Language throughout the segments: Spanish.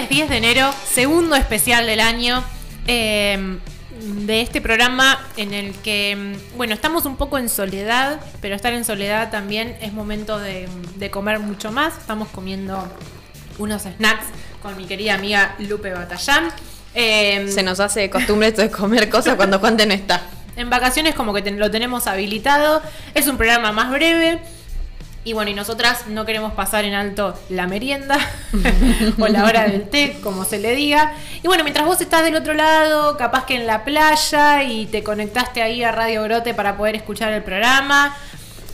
Viernes 10 de enero, segundo especial del año. eh, de este programa en el que, mm, bueno, estamos un poco en soledad, pero estar en soledad también es momento de, de comer mucho más. Estamos comiendo unos snacks con mi querida amiga Lupe Batallán. Eh, Se nos hace costumbre esto de comer cosas cuando Juan no está. en vacaciones como que ten- lo tenemos habilitado. Es un programa más breve. Y bueno, y nosotras no queremos pasar en alto la merienda o la hora del té, como se le diga. Y bueno, mientras vos estás del otro lado, capaz que en la playa y te conectaste ahí a Radio Grote para poder escuchar el programa.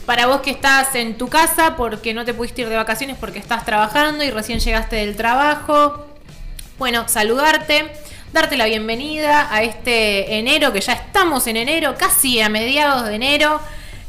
Para vos que estás en tu casa porque no te pudiste ir de vacaciones porque estás trabajando y recién llegaste del trabajo. Bueno, saludarte, darte la bienvenida a este enero, que ya estamos en enero, casi a mediados de enero,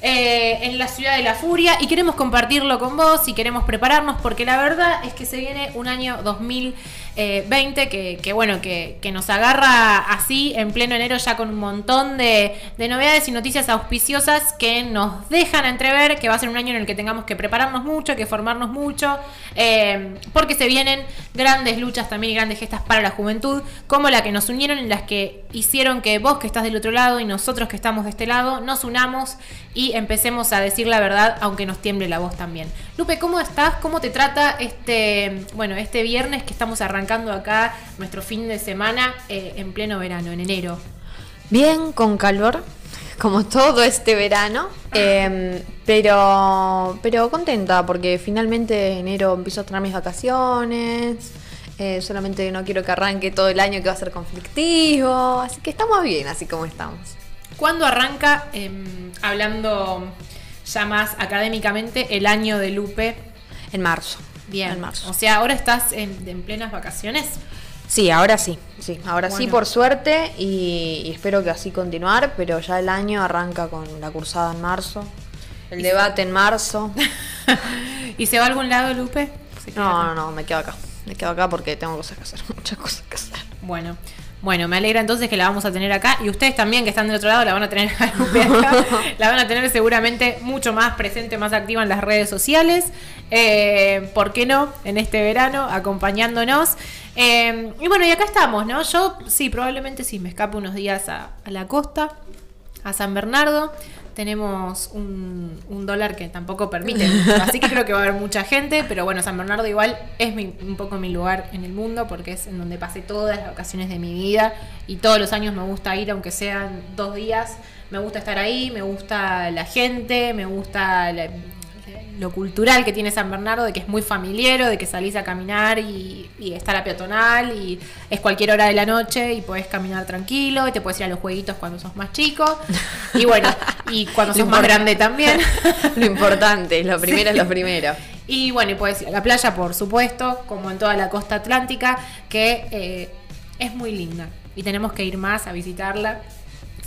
eh, en la ciudad de la furia, y queremos compartirlo con vos y queremos prepararnos, porque la verdad es que se viene un año 2020 que, bueno, que, nos agarra así en pleno enero ya con un montón de, de novedades y noticias auspiciosas que nos dejan entrever que va a ser un año en el que tengamos que prepararnos mucho, que formarnos mucho, eh, porque se vienen grandes luchas también y grandes gestas para la juventud, como la que nos unieron, en las que hicieron que vos que estás del otro lado y nosotros que estamos de este lado, nos unamos y empecemos a decir la verdad, aunque nos tiemble la voz también. Lupe, ¿cómo estás? ¿Cómo te trata este, bueno, este viernes que estamos arrancando acá nuestro fin de semana eh, en pleno verano, en enero? Bien, con calor, como todo este verano. eh, pero, pero contenta porque finalmente enero empiezo a tener mis vacaciones. eh, solamente no quiero que arranque todo el año que va a ser conflictivo. Así que estamos bien así como estamos. ¿Cuándo arranca, em, hablando ya más académicamente, el año de Lupe? En marzo. Bien, En marzo. o sea, ahora estás en, en plenas vacaciones. Sí, ahora sí, sí, ahora sí por suerte y, y espero que así continuar, pero ya el año arranca con la cursada en marzo, el debate en marzo. ¿Y se va a algún lado, Lupe? ¿Se queda No, acá? no, no, me quedo acá, me quedo acá porque tengo cosas que hacer, muchas cosas que hacer. Bueno, bueno, me alegra entonces que la vamos a tener acá y ustedes también que están del otro lado la van a tener acá. la van a tener seguramente mucho más presente, más activa en las redes sociales. Eh, ¿Por qué no? En este verano, acompañándonos. Eh, y bueno, y acá estamos, ¿no? Yo sí, probablemente sí, me escapo unos días a la costa, a San Bernardo. Tenemos un, un dólar que tampoco permite, así que creo que va a haber mucha gente, pero bueno, San Bernardo igual es mi- un poco mi lugar en el mundo porque es en donde pasé todas las vacaciones de mi vida y todos los años me gusta ir, aunque sean dos días, me gusta estar ahí, me gusta la gente, me gusta la- lo cultural que tiene San Bernardo, de que es muy familiero, de que salís a caminar y, y está la peatonal y es cualquier hora de la noche y podés caminar tranquilo y te puedes ir a los jueguitos cuando sos más chico y bueno, y cuando sos más grande también. Lo importante, lo primero Sí. es lo primero. Y bueno, y puedes ir a la playa, por supuesto, como en toda la costa atlántica, que eh, es muy linda. Y tenemos que ir más a visitarla.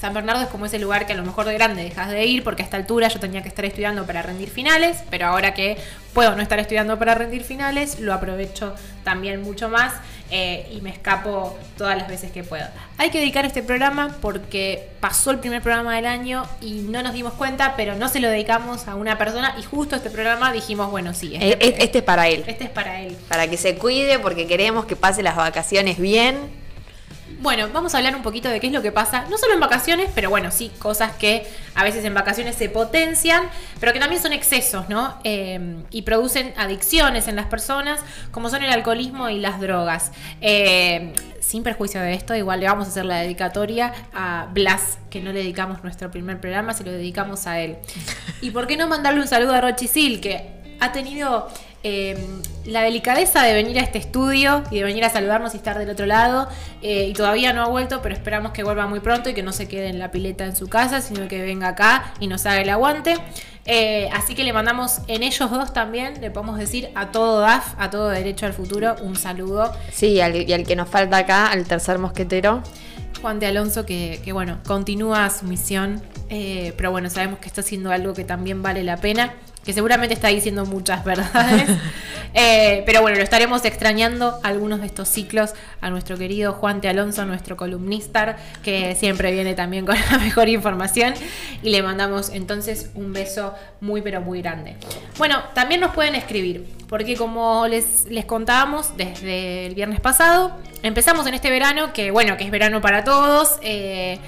San Bernardo es como ese lugar que a lo mejor de grande dejas de ir, porque a esta altura yo tenía que estar estudiando para rendir finales, pero ahora que puedo no estar estudiando para rendir finales, lo aprovecho también mucho más eh, y me escapo todas las veces que puedo. Hay que dedicar este programa porque pasó el primer programa del año y no nos dimos cuenta, pero no se lo dedicamos a una persona y justo este programa dijimos, bueno, sí, este, eh, Este es para él, este es para él. para que se cuide porque queremos que pase las vacaciones bien. Bueno, vamos a hablar un poquito de qué es lo que pasa, no solo en vacaciones, pero bueno, sí, cosas que a veces en vacaciones se potencian, pero que también son excesos, ¿no? Eh, y producen adicciones en las personas, como son el alcoholismo y las drogas. Eh, sin perjuicio de esto, igual le vamos a hacer la dedicatoria a Blas, que no le dedicamos nuestro primer programa, se lo dedicamos a él. ¿Y por qué no mandarle un saludo a Rochi Sil, que ha tenido eh, la delicadeza de venir a este estudio y de venir a saludarnos y estar del otro lado. eh, y todavía no ha vuelto, pero esperamos que vuelva muy pronto y que no se quede en la pileta en su casa, sino que venga acá y nos haga el aguante. Eh, así que le mandamos en ellos dos también, le podemos decir a todo DAF, a todo Derecho al Futuro, un saludo. Sí, al- y al que nos falta acá, al tercer mosquetero. Juan de Alonso, que, que, bueno, continúa su misión, eh, pero bueno, sabemos que está haciendo algo que también vale la pena. Que seguramente está diciendo muchas verdades. Eh, pero bueno, lo estaremos extrañando algunos de estos ciclos a nuestro querido Juan Te Alonso, nuestro columnista, que siempre viene también con la mejor información. Y le mandamos entonces un beso muy, pero muy grande. Bueno, también nos pueden escribir, porque como les, les contábamos desde el viernes pasado, empezamos en este verano, que bueno, que es verano para todos. Eh,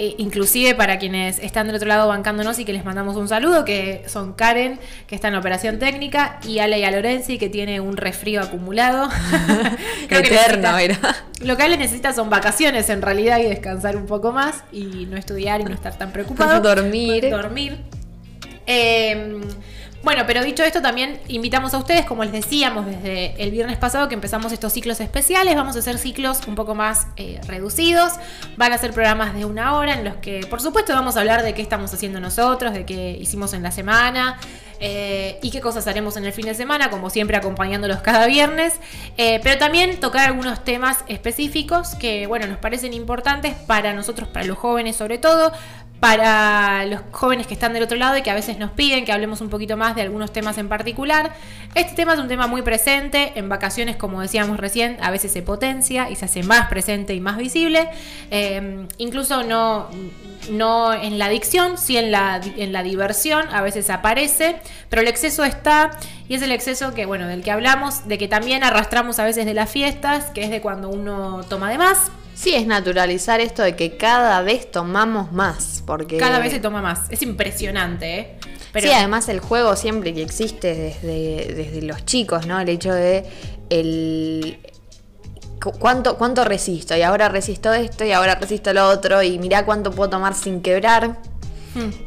eh, inclusive para quienes están del otro lado bancándonos y que les mandamos un saludo, que son Karen, que está en operación técnica, y Ale y a Lorenzi, que tiene un resfrío acumulado. Eterno, era. Lo que Ale necesita son vacaciones en realidad y descansar un poco más y no estudiar y no estar tan preocupado. Dormir. Dormir. Eh, bueno, pero dicho esto, también invitamos a ustedes, como les decíamos desde el viernes pasado que empezamos estos ciclos especiales, vamos a hacer ciclos un poco más eh, reducidos, van a ser programas de una hora en los que, por supuesto, vamos a hablar de qué estamos haciendo nosotros, de qué hicimos en la semana eh, y qué cosas haremos en el fin de semana, como siempre acompañándolos cada viernes, eh, pero también tocar algunos temas específicos que, bueno, nos parecen importantes para nosotros, para los jóvenes sobre todo, para los jóvenes que están del otro lado y que a veces nos piden que hablemos un poquito más de algunos temas en particular. Este tema es un tema muy presente, en vacaciones, como decíamos recién, a veces se potencia y se hace más presente y más visible, eh, incluso no, no en la adicción, sí en la, en la diversión, a veces aparece, pero el exceso está y es el exceso que, bueno, del que hablamos, de que también arrastramos a veces de las fiestas, que es de cuando uno toma de más, Sí, es naturalizar esto de que cada vez tomamos más. Porque... Cada vez se toma más. Es impresionante, ¿eh? Pero... Sí, además el juego siempre que existe desde, desde los chicos, ¿no? El hecho de el, ¿Cuánto, ¿Cuánto resisto? Y ahora resisto esto y ahora resisto lo otro y mirá cuánto puedo tomar sin quebrar.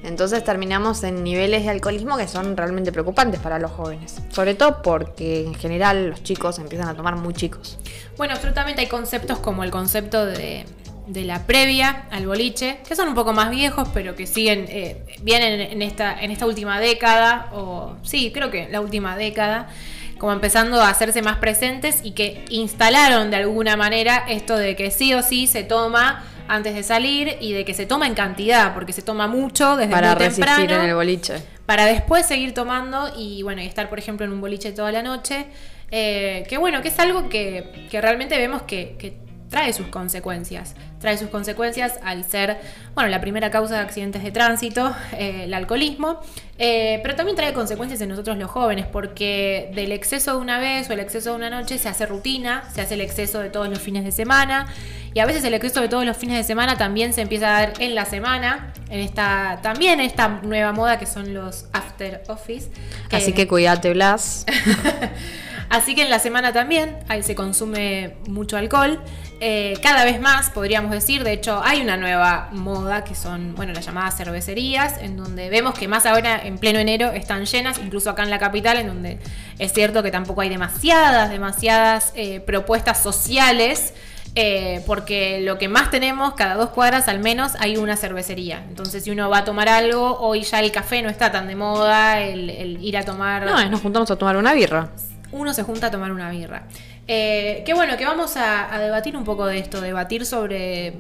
Entonces terminamos en niveles de alcoholismo que son realmente preocupantes para los jóvenes. Sobre todo porque en general los chicos empiezan a tomar muy chicos. Bueno, absolutamente hay conceptos como el concepto de, la previa al boliche, que son un poco más viejos, pero que siguen, eh, vienen en esta, en esta última década, o sí, creo que la última década, como empezando a hacerse más presentes y que instalaron de alguna manera esto de que sí o sí se toma antes de salir y de que se toma en cantidad, porque se toma mucho desde para muy temprano. en el boliche. Para después seguir tomando y bueno, y estar por ejemplo en un boliche toda la noche. Eh, que bueno, que es algo que, que realmente vemos que, que trae sus consecuencias. Trae sus consecuencias al ser, bueno, la primera causa de accidentes de tránsito, eh, el alcoholismo, eh, pero también trae consecuencias en nosotros los jóvenes, porque del exceso de una vez o el exceso de una noche se hace rutina, se hace el exceso de todos los fines de semana, y a veces el exceso de todos los fines de semana también se empieza a dar en la semana, en esta, también en esta nueva moda que son los after office. Así que cuídate, Blas. Así que en la semana también ahí se consume mucho alcohol. Eh, cada vez más, podríamos decir. De hecho, hay una nueva moda que son, bueno, las llamadas cervecerías, en donde vemos que más ahora en pleno enero están llenas, incluso acá en la capital, en donde es cierto que tampoco hay demasiadas, demasiadas eh, propuestas sociales. Eh, porque lo que más tenemos, cada dos cuadras al menos, hay una cervecería. Entonces, si uno va a tomar algo, hoy ya el café no está tan de moda, el, el ir a tomar. No, nos juntamos a tomar una birra uno se junta a tomar una birra. Eh, qué bueno, que vamos a, debatir un poco de esto, debatir sobre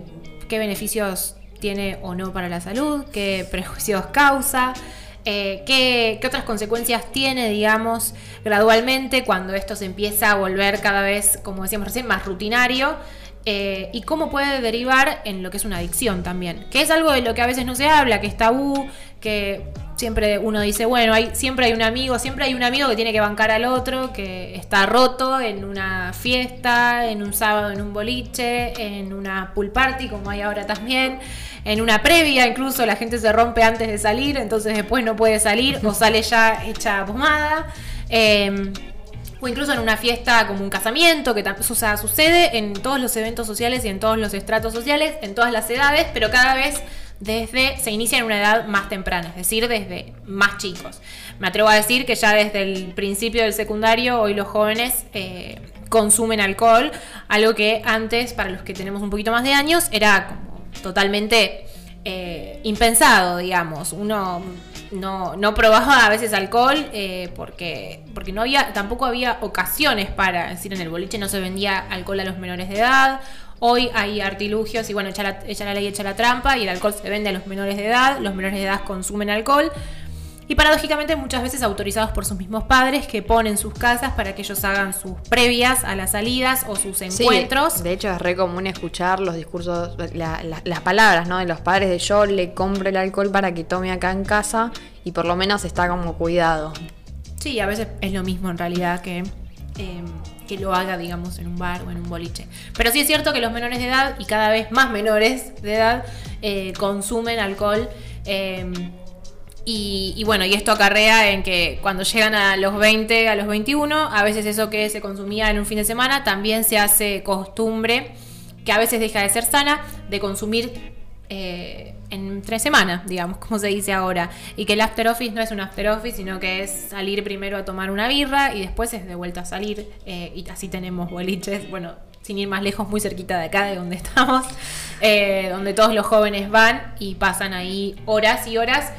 qué beneficios tiene o no para la salud, qué prejuicios causa, eh, qué, otras consecuencias tiene, digamos, gradualmente cuando esto se empieza a volver cada vez, como decíamos recién, más rutinario. Eh, y cómo puede derivar en lo que es una adicción también, que es algo de lo que a veces no se habla, que es tabú, que siempre uno dice, bueno, siempre hay un amigo, siempre hay un amigo que tiene que bancar al otro, que está roto en una fiesta, en un sábado en un boliche, en una pool party, como hay ahora también, en una previa, incluso la gente se rompe antes de salir, entonces después no puede salir o sale ya hecha pomada. Em, o incluso en una fiesta como un casamiento, que o sea, sucede en todos los eventos sociales y en todos los estratos sociales, en todas las edades, pero cada vez desde, se inicia en una edad más temprana, es decir, desde más chicos. Me atrevo a decir que ya desde el principio del secundario, hoy los jóvenes eh, consumen alcohol, algo que antes, para los que tenemos un poquito más de años, era como totalmente eh, impensado, digamos. Uno no, no, probaba a veces alcohol eh, porque, porque no había, tampoco había ocasiones para, es decir, en el boliche no se vendía alcohol a los menores de edad Hoy hay artilugios y bueno, echa la, la ley, echa la trampa y el alcohol se vende a los menores de edad, los menores de edad consumen alcohol. Y paradójicamente muchas veces autorizados por sus mismos padres que ponen sus casas para que ellos hagan sus previas a las salidas o sus encuentros. de hecho es re común escuchar los discursos, las palabras ¿no? de los padres de yo le compro el alcohol para que tome acá en casa y por lo menos está como cuidado. Sí, a veces es lo mismo en realidad que... Em, que lo haga, digamos, en un bar o en un boliche. Pero sí es cierto que los menores de edad, y cada vez más menores de edad, eh, consumen alcohol. Y, bueno, y esto acarrea en que cuando llegan a los 20, a los 21, a veces eso que se consumía en un fin de semana también se hace costumbre, que a veces deja de ser sana, de consumir eh, en tres semanas, digamos, como se dice ahora. Y que el after office no es un after office, sino que es salir primero a tomar una birra y después es de vuelta a salir. Eh, y así tenemos boliches, bueno, sin ir más lejos, muy cerquita de acá, de donde estamos, eh, donde todos los jóvenes van y pasan ahí horas y horas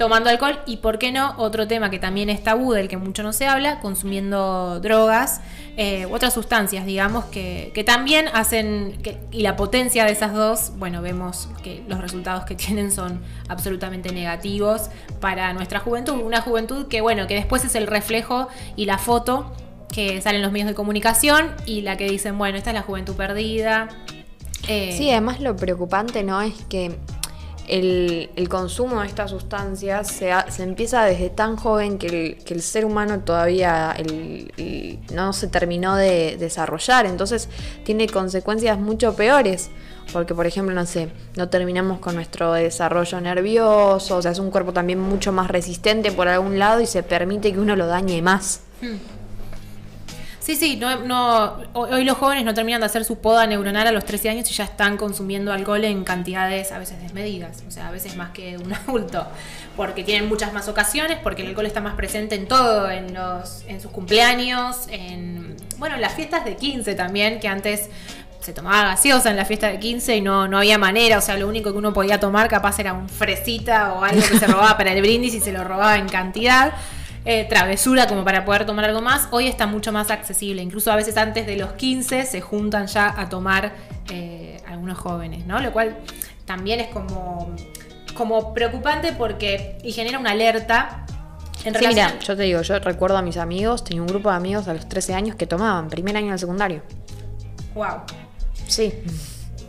tomando alcohol y, ¿por qué no? Otro tema que también es tabú, del que mucho no se habla, consumiendo drogas eh, otras sustancias, digamos, que, también hacen, y la potencia de esas dos, bueno, vemos que los resultados que tienen son absolutamente negativos para nuestra juventud, una juventud que, bueno, que después es el reflejo y la foto que salen los medios de comunicación y la que dicen, bueno, esta es la juventud perdida. Eh, sí, además lo preocupante, ¿no? Es que el, consumo de estas sustancias se, se, empieza desde tan joven que el, ser humano todavía no se terminó de desarrollar, entonces tiene consecuencias mucho peores. Porque, por ejemplo, no sé, no terminamos con nuestro desarrollo nervioso, o sea, es un cuerpo también mucho más resistente por algún lado y se permite que uno lo dañe más. Sí, sí, no, no, hoy los jóvenes no terminan de hacer su poda neuronal a los 13 años y ya están consumiendo alcohol en cantidades a veces desmedidas, o sea, a veces más que un adulto, porque tienen muchas más ocasiones, porque el alcohol está más presente en todo, en, los, en sus cumpleaños, en, bueno, en las fiestas de 15 también, que antes se tomaba gaseosa en la fiesta de 15 y no, no había manera, o sea, lo único que uno podía tomar capaz era un fresita o algo que se robaba para el brindis y se lo robaba en cantidad. Eh, travesura como para poder tomar algo más, hoy está mucho más accesible. Incluso a veces antes de los 15 se juntan ya a tomar eh, algunos jóvenes, ¿no? Lo cual también es como, como preocupante porque y genera una alerta. En sí, mira, yo te digo, yo recuerdo a mis amigos, tenía un grupo de amigos a los 13 años que tomaban, primer año del secundario. Wow. Sí.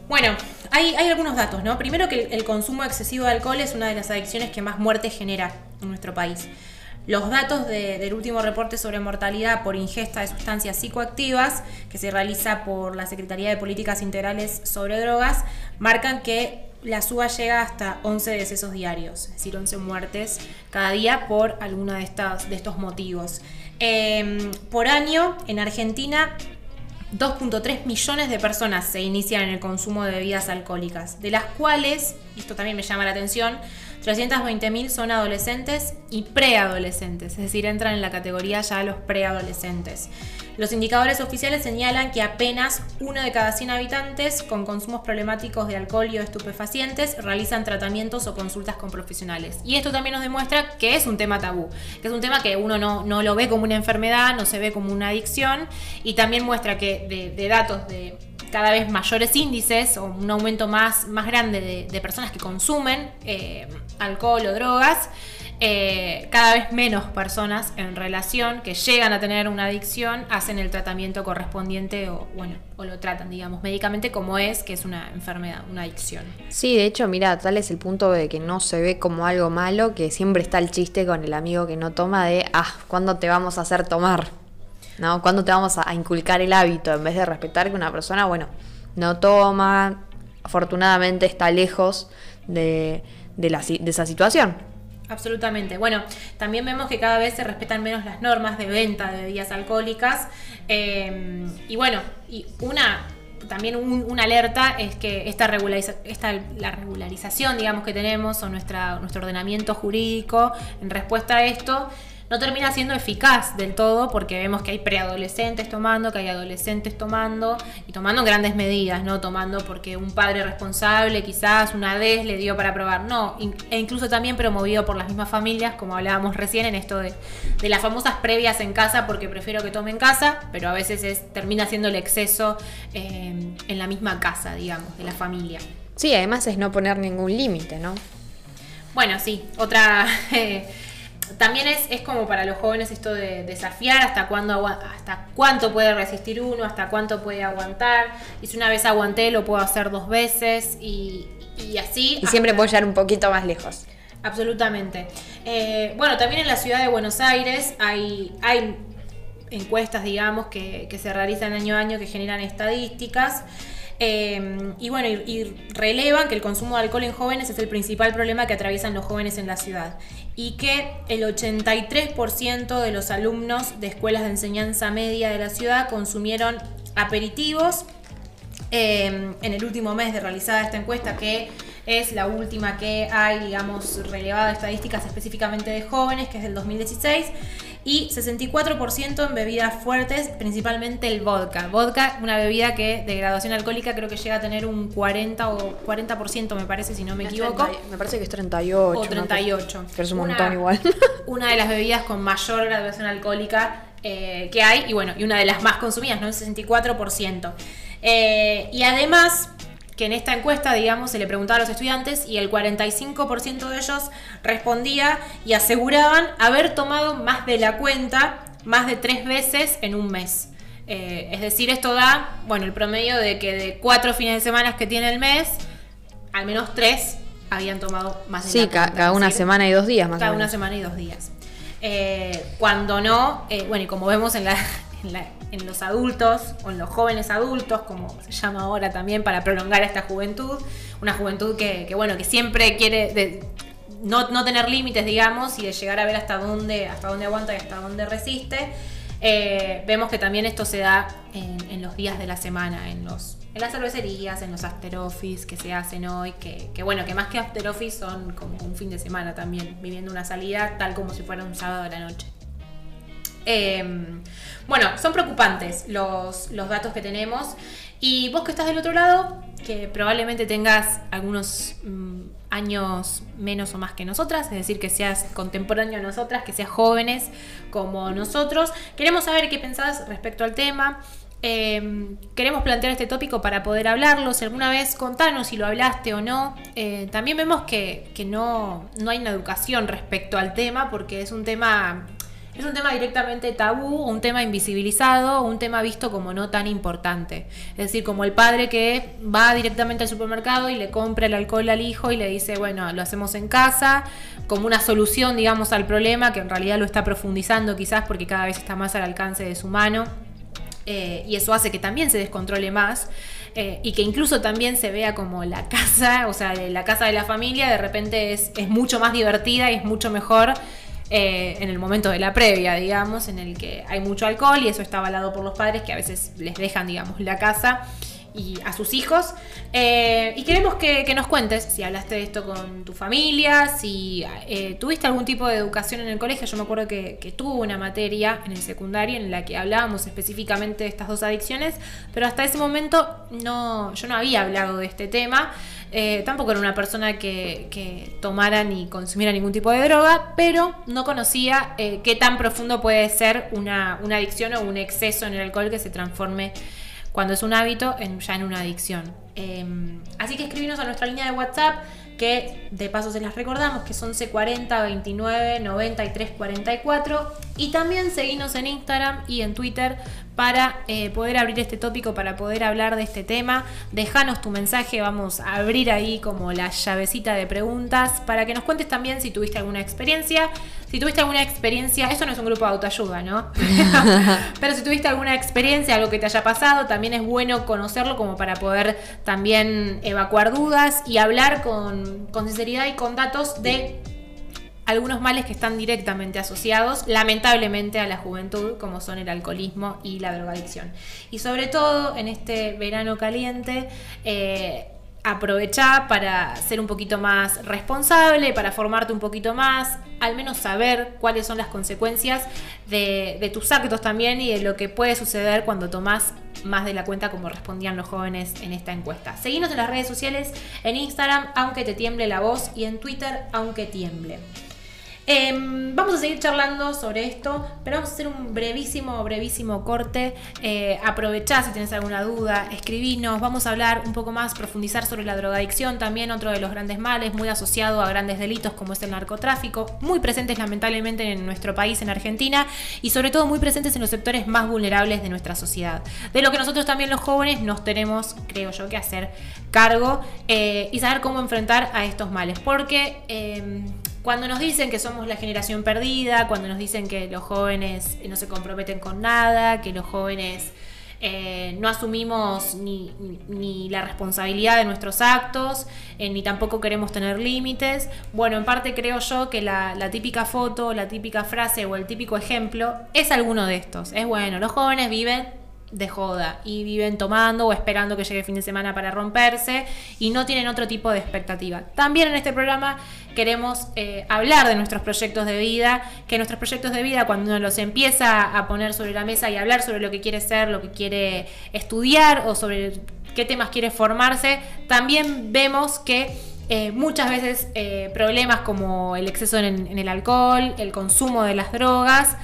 Bueno, hay, hay, algunos datos, ¿no? Primero que el, consumo excesivo de alcohol es una de las adicciones que más muerte genera en nuestro país. Los datos del último reporte sobre mortalidad por ingesta de sustancias psicoactivas que se realiza por la Secretaría de Políticas Integrales sobre Drogas marcan que la suba llega hasta 11 decesos diarios, es decir, 11 muertes cada día por alguno de, estos motivos. Em, por año, en Argentina, 2.3 millones de personas se inician en el consumo de bebidas alcohólicas, de las cuales, esto también me llama la atención, 320.000 son adolescentes y preadolescentes, es decir, entran en la categoría ya los preadolescentes. Los indicadores oficiales señalan que apenas uno de cada 100 habitantes con consumos problemáticos de alcohol y o estupefacientes realizan tratamientos o consultas con profesionales. Y esto también nos demuestra que es un tema tabú, que es un tema que uno no, no lo ve como una enfermedad, no se ve como una adicción y también muestra que de datos de cada vez mayores índices o un aumento más, más grande de, personas que consumen eh, alcohol o drogas, eh, cada vez menos personas en relación que llegan a tener una adicción hacen el tratamiento correspondiente o bueno o lo tratan digamos médicamente como es que es una enfermedad una adicción sí de hecho mira tal es el punto de que no se ve como algo malo que siempre está el chiste con el amigo que no toma de ah cuándo te vamos a hacer tomar ¿no? ¿Cuándo te vamos a inculcar el hábito en vez de respetar que una persona, bueno, no toma, afortunadamente está lejos de, esa situación? Absolutamente. Bueno, también vemos que cada vez se respetan menos las normas de venta de bebidas alcohólicas. Eh, y bueno, y una también una alerta es que esta, esta la regularización, digamos, que tenemos o nuestra, nuestro ordenamiento jurídico en respuesta a esto no termina siendo eficaz del todo porque vemos que hay preadolescentes tomando, que hay adolescentes tomando y tomando en grandes medidas, no tomando porque un padre responsable quizás una vez le dio para probar, no, e incluso también promovido por las mismas familias, como hablábamos recién en esto de, las famosas previas en casa porque prefiero que tome en casa, pero a veces es, termina siendo el exceso eh, en la misma casa, digamos, de la familia. Sí, además es no poner ningún límite, ¿no? Bueno, sí, otra... Eh, también es, es como para los jóvenes esto de desafiar hasta cuándo hasta cuánto puede resistir uno, hasta cuánto puede aguantar. Y si una vez aguanté, lo puedo hacer dos veces y, así. Y siempre puedo llegar un poquito más lejos. Absolutamente. Eh, bueno, también en la ciudad de Buenos Aires hay, hay encuestas, digamos, que, que se realizan año a año que generan estadísticas. Em, y bueno, y, relevan que el consumo de alcohol en jóvenes es el principal problema que atraviesan los jóvenes en la ciudad. Y que el 83% de los alumnos de escuelas de enseñanza media de la ciudad consumieron aperitivos em, en el último mes de realizada esta encuesta, que es la última que hay, digamos, relevada estadísticas específicamente de jóvenes, que es del 2016 y 64% en bebidas fuertes, principalmente el vodka. Vodka, una bebida que de graduación alcohólica creo que llega a tener un 40 o 40% me parece, si no me equivoco. me parece que es 38. O 38. Que es un montón igual. Una de las bebidas con mayor graduación alcohólica eh, que hay y bueno, y una de las más consumidas, ¿no? El 64%. Eh, y además, que en esta encuesta, digamos, se le preguntaba a los estudiantes y el 45% de ellos respondía y aseguraban haber tomado más de la cuenta más de tres veces en un mes. Eh, es decir, esto da, bueno, el promedio de que de cuatro fines de semana que tiene el mes, al menos tres habían tomado más de sí, la cuenta. cada una semana y dos días más Cada una semana y dos días. Eh, cuando no, eh, bueno, y como vemos en la, en, los adultos o en los jóvenes adultos, como se llama ahora también, para prolongar esta juventud. Una juventud que, bueno, que siempre quiere no, tener límites, digamos, y de llegar a ver hasta dónde, hasta dónde aguanta y hasta dónde resiste. Eh, vemos que también esto se da en, los días de la semana, en los en las cervecerías, en los after que se hacen hoy, que, bueno, que más que after son como un fin de semana también, viviendo una salida tal como si fuera un sábado de la noche. Em, bueno, son preocupantes los, los datos que tenemos. Y vos que estás del otro lado, que probablemente tengas algunos mm, años menos o más que nosotras, es decir, que seas contemporáneo a nosotras, que seas jóvenes como nosotros, queremos saber qué pensás respecto al tema. Em, queremos plantear este tópico para poder hablarlo. Si alguna vez contanos si lo hablaste o no. Eh, también vemos que, que no, no, hay una educación respecto al tema porque es un tema es un tema directamente tabú, un tema invisibilizado, un tema visto como no tan importante. Es decir, como el padre que va directamente al supermercado y le compra el alcohol al hijo y le dice, bueno, lo hacemos en casa, como una solución, digamos, al problema, que en realidad lo está profundizando quizás porque cada vez está más al alcance de su mano. Eh, y eso hace que también se descontrole más. Eh, y que incluso también se vea como la casa, o sea, la casa de la familia de repente es, es mucho más divertida y es mucho mejor eh, en el momento de la previa, digamos, en el que hay mucho alcohol y eso está avalado por los padres que a veces les dejan, digamos, la casa y a sus hijos. Eh, y queremos que, nos cuentes si hablaste de esto con tu familia, si eh, tuviste algún tipo de educación en el colegio. Yo me acuerdo que, que tuve una materia en el secundario en la que hablábamos específicamente de estas dos adicciones, pero hasta ese momento no, yo no había hablado de este tema. Eh, tampoco era una persona que, tomara ni consumiera ningún tipo de droga, pero no conocía qué tan profundo puede ser una, adicción o un exceso en el alcohol que se transforme cuando es un hábito en, ya en una adicción. Em, así que escribinos a nuestra línea de WhatsApp que de paso se las recordamos que son C40 29 93 44 y también seguimos en Instagram y en Twitter para eh, poder abrir este tópico, para poder hablar de este tema. Déjanos tu mensaje, vamos a abrir ahí como la llavecita de preguntas para que nos cuentes también si tuviste alguna experiencia. Si tuviste alguna experiencia, esto no es un grupo de autoayuda, ¿no? Pero si tuviste alguna experiencia, algo que te haya pasado, también es bueno conocerlo como para poder también evacuar dudas y hablar con con, sinceridad y con datos de algunos males que están directamente asociados, lamentablemente, a la juventud, como son el alcoholismo y la drogadicción. Y sobre todo en este verano caliente, eh, aprovechar para ser un poquito más responsable, para formarte un poquito más, al menos saber cuáles son las consecuencias de, tus actos también y de lo que puede suceder cuando tomas más de la cuenta como respondían los jóvenes en esta encuesta. Seguinos en las redes sociales, en Instagram, aunque te tiemble la voz, y en Twitter, aunque tiemble. Em, vamos a seguir charlando sobre esto, pero vamos a hacer un brevísimo, brevísimo corte. Eh, aprovechá si tienes alguna duda, escribinos. Vamos a hablar un poco más, profundizar sobre la drogadicción, también otro de los grandes males, muy asociado a grandes delitos como es el narcotráfico, muy presentes lamentablemente en nuestro país, en Argentina, y sobre todo muy presentes en los sectores más vulnerables de nuestra sociedad. De lo que nosotros también los jóvenes nos tenemos, creo yo, que hacer cargo eh, y saber cómo enfrentar a estos males. Porque em, cuando nos dicen que somos la generación perdida, cuando nos dicen que los jóvenes no se comprometen con nada, que los jóvenes eh, no asumimos ni, la responsabilidad de nuestros actos, eh, ni tampoco queremos tener límites. Bueno, en parte creo yo que la, típica foto, la típica frase o el típico ejemplo es alguno de estos. Es bueno, los jóvenes viven de joda y viven tomando o esperando que llegue el fin de semana para romperse y no tienen otro tipo de expectativa. También en este programa queremos eh, hablar de nuestros proyectos de vida, que nuestros proyectos de vida cuando uno los empieza a poner sobre la mesa y hablar sobre lo que quiere ser, lo que quiere estudiar o sobre qué temas quiere formarse, también vemos que eh, muchas veces eh, problemas como el exceso en, en, el alcohol, el consumo de las drogas,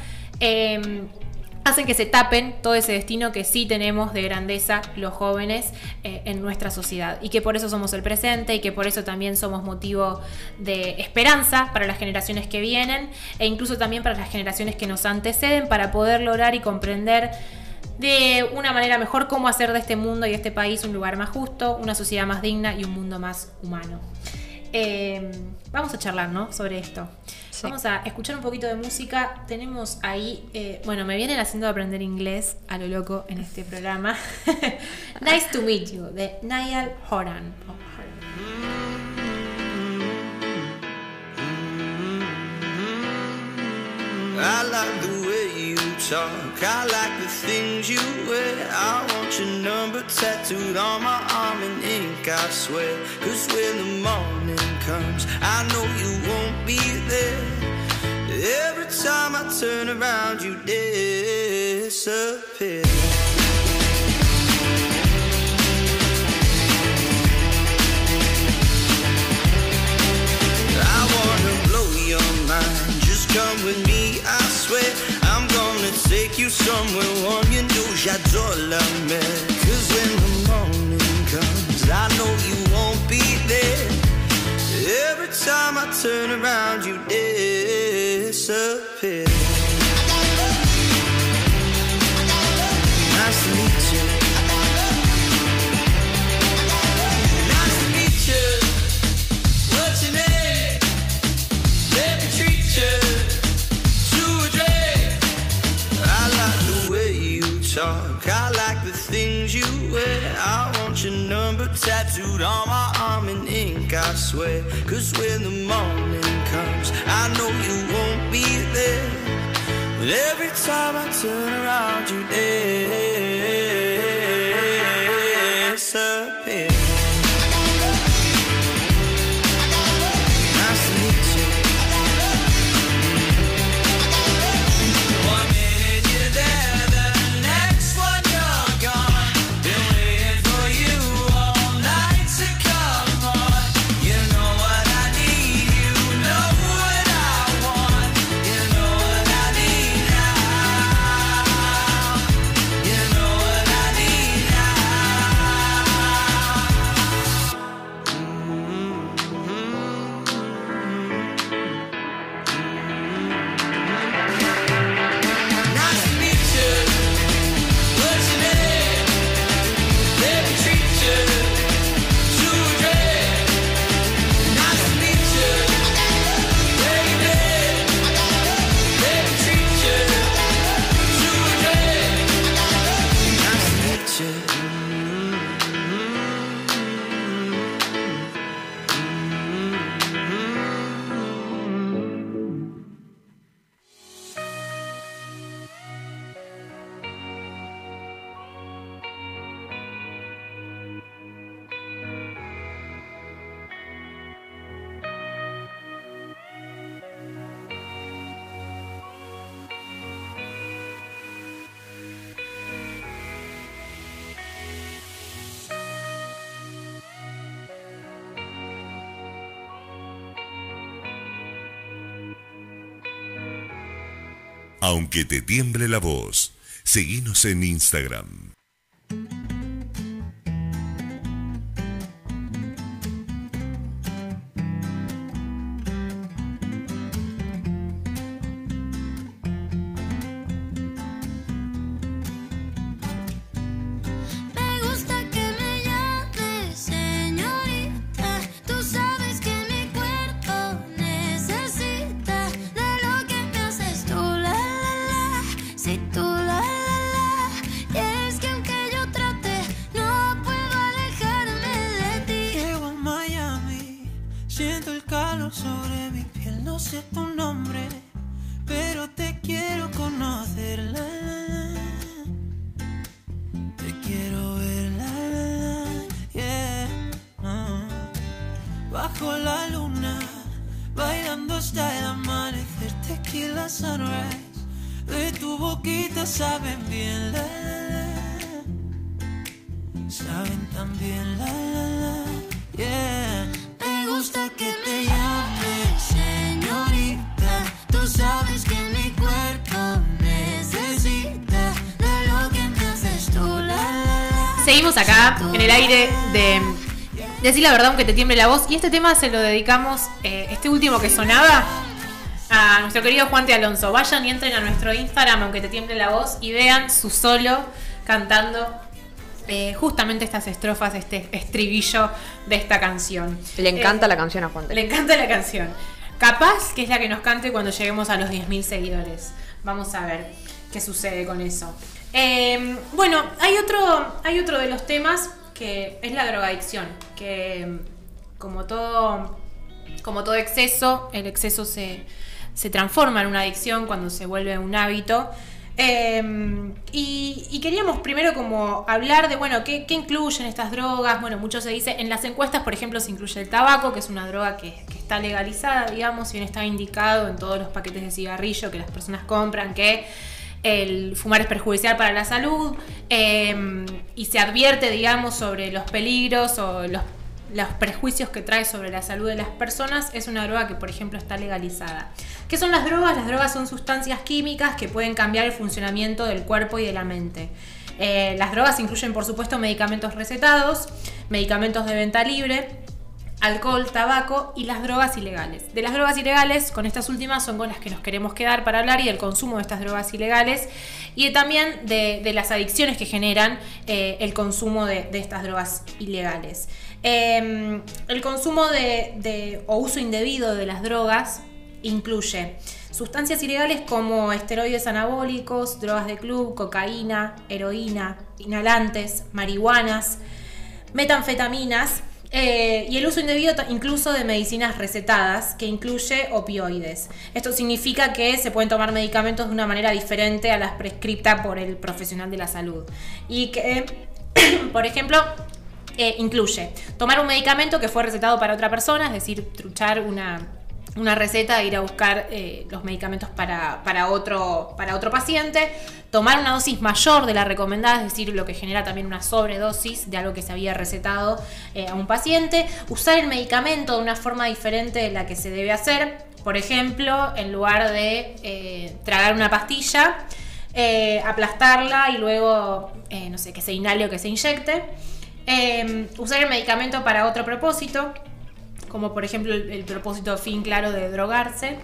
hacen que se tapen todo ese destino que sí tenemos de grandeza los jóvenes eh, en nuestra sociedad y que por eso somos el presente y que por eso también somos motivo de esperanza para las generaciones que vienen e incluso también para las generaciones que nos anteceden para poder lograr y comprender de una manera mejor cómo hacer de este mundo y de este país un lugar más justo, una sociedad más digna y un mundo más humano. Eh, vamos a charlar, ¿no? Sobre esto. Vamos a escuchar un poquito de música. Tenemos ahí, eh, bueno, me vienen haciendo aprender inglés a lo loco en este programa. nice to meet you, de Niall Horan. I like the way you talk. I like the things you wear. I want your number tattooed on my arm in ink, I swear. Cause when the morning comes, I know you won't be there. Every time I turn around, you disappear. I wanna blow your mind. Just come with me somewhere warm You know j'adore la mer Cause when the morning comes I know you won't be there. Every time I turn around you disappear talk. I like the things you wear. I want your number tattooed on my arm in ink, I swear. Cause when the morning comes, I know you won't be there. But every time I turn around, you're disappear. Aunque te tiemble la voz, seguinos en Instagram. Decir la verdad aunque te tiemble la voz. Y este tema se lo dedicamos, eh, este último que sonaba, a nuestro querido Juan de Alonso. Vayan y entren a nuestro Instagram aunque te tiemble la voz y vean su solo cantando eh, justamente estas estrofas, este estribillo de esta canción. Le encanta eh, la canción a Juan. Le encanta la canción. Capaz que es la que nos cante cuando lleguemos a los 10.000 seguidores. Vamos a ver qué sucede con eso. Bueno, hay otro, hay otro de los temas que es la drogadicción, que como todo, como todo exceso, el exceso se, transforma en una adicción cuando se vuelve un hábito. Em, y, queríamos primero como hablar de, bueno, ¿qué, incluyen estas drogas? Bueno, mucho se dice, en las encuestas, por ejemplo, se incluye el tabaco, que es una droga que, está legalizada, digamos, y bien está indicado en todos los paquetes de cigarrillo que las personas compran, que el fumar es perjudicial para la salud em, y se advierte, digamos, sobre los peligros o los, prejuicios que trae sobre la salud de las personas, es una droga que, por ejemplo, está legalizada. ¿Qué son las drogas? Las drogas son sustancias químicas que pueden cambiar el funcionamiento del cuerpo y de la mente. Eh, las drogas incluyen, por supuesto, medicamentos recetados, medicamentos de venta libre, alcohol, tabaco y las drogas ilegales. De las drogas ilegales, con estas últimas son con las que nos queremos quedar para hablar y del consumo de estas drogas ilegales y también de, las adicciones que generan eh, el consumo de, estas drogas ilegales. Em, el consumo de, o uso indebido de las drogas incluye sustancias ilegales como esteroides anabólicos, drogas de club, cocaína, heroína, inhalantes, marihuanas, metanfetaminas, eh, y el uso indebido incluso de medicinas recetadas, que incluye opioides. Esto significa que se pueden tomar medicamentos de una manera diferente a las prescritas por el profesional de la salud. Y que, por ejemplo, eh, incluye tomar un medicamento que fue recetado para otra persona, es decir, truchar una una receta ir a buscar eh, los medicamentos para, otro, para otro paciente, tomar una dosis mayor de la recomendada, es decir, lo que genera también una sobredosis de algo que se había recetado eh, a un paciente, usar el medicamento de una forma diferente de la que se debe hacer, por ejemplo, en lugar de eh, tragar una pastilla, aplastarla y luego, no sé, que se inhale o que se inyecte, usar el medicamento para otro propósito, como por ejemplo el, propósito fin claro de drogarse,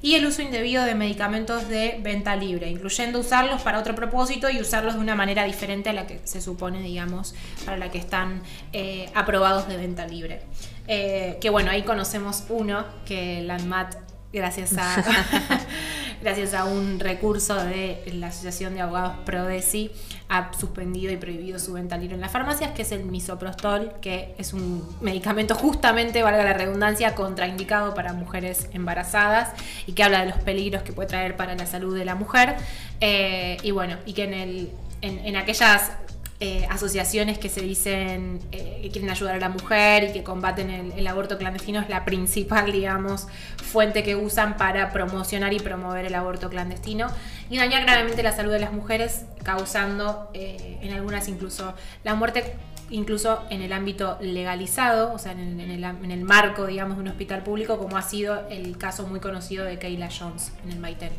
y el uso indebido de medicamentos de venta libre, incluyendo usarlos para otro propósito y usarlos de una manera diferente a la que se supone, digamos, para la que están eh, aprobados de venta libre. Eh, que bueno, ahí conocemos uno que la ANMAT gracias a, gracias a un recurso de la Asociación de Abogados Prodesi, ha suspendido y prohibido su venta libre en las farmacias, que es el misoprostol, que es un medicamento justamente, valga la redundancia, contraindicado para mujeres embarazadas y que habla de los peligros que puede traer para la salud de la mujer. Eh, y bueno, y que en, el, en aquellas eh, asociaciones que se dicen eh, que quieren ayudar a la mujer y que combaten el, aborto clandestino es la principal, digamos, fuente que usan para promocionar y promover el aborto clandestino y dañar gravemente la salud de las mujeres, causando eh, en algunas incluso la muerte incluso en el ámbito legalizado, o sea, en el, marco, digamos, de un hospital público, como ha sido el caso muy conocido de Kayla Jones en el Maitel.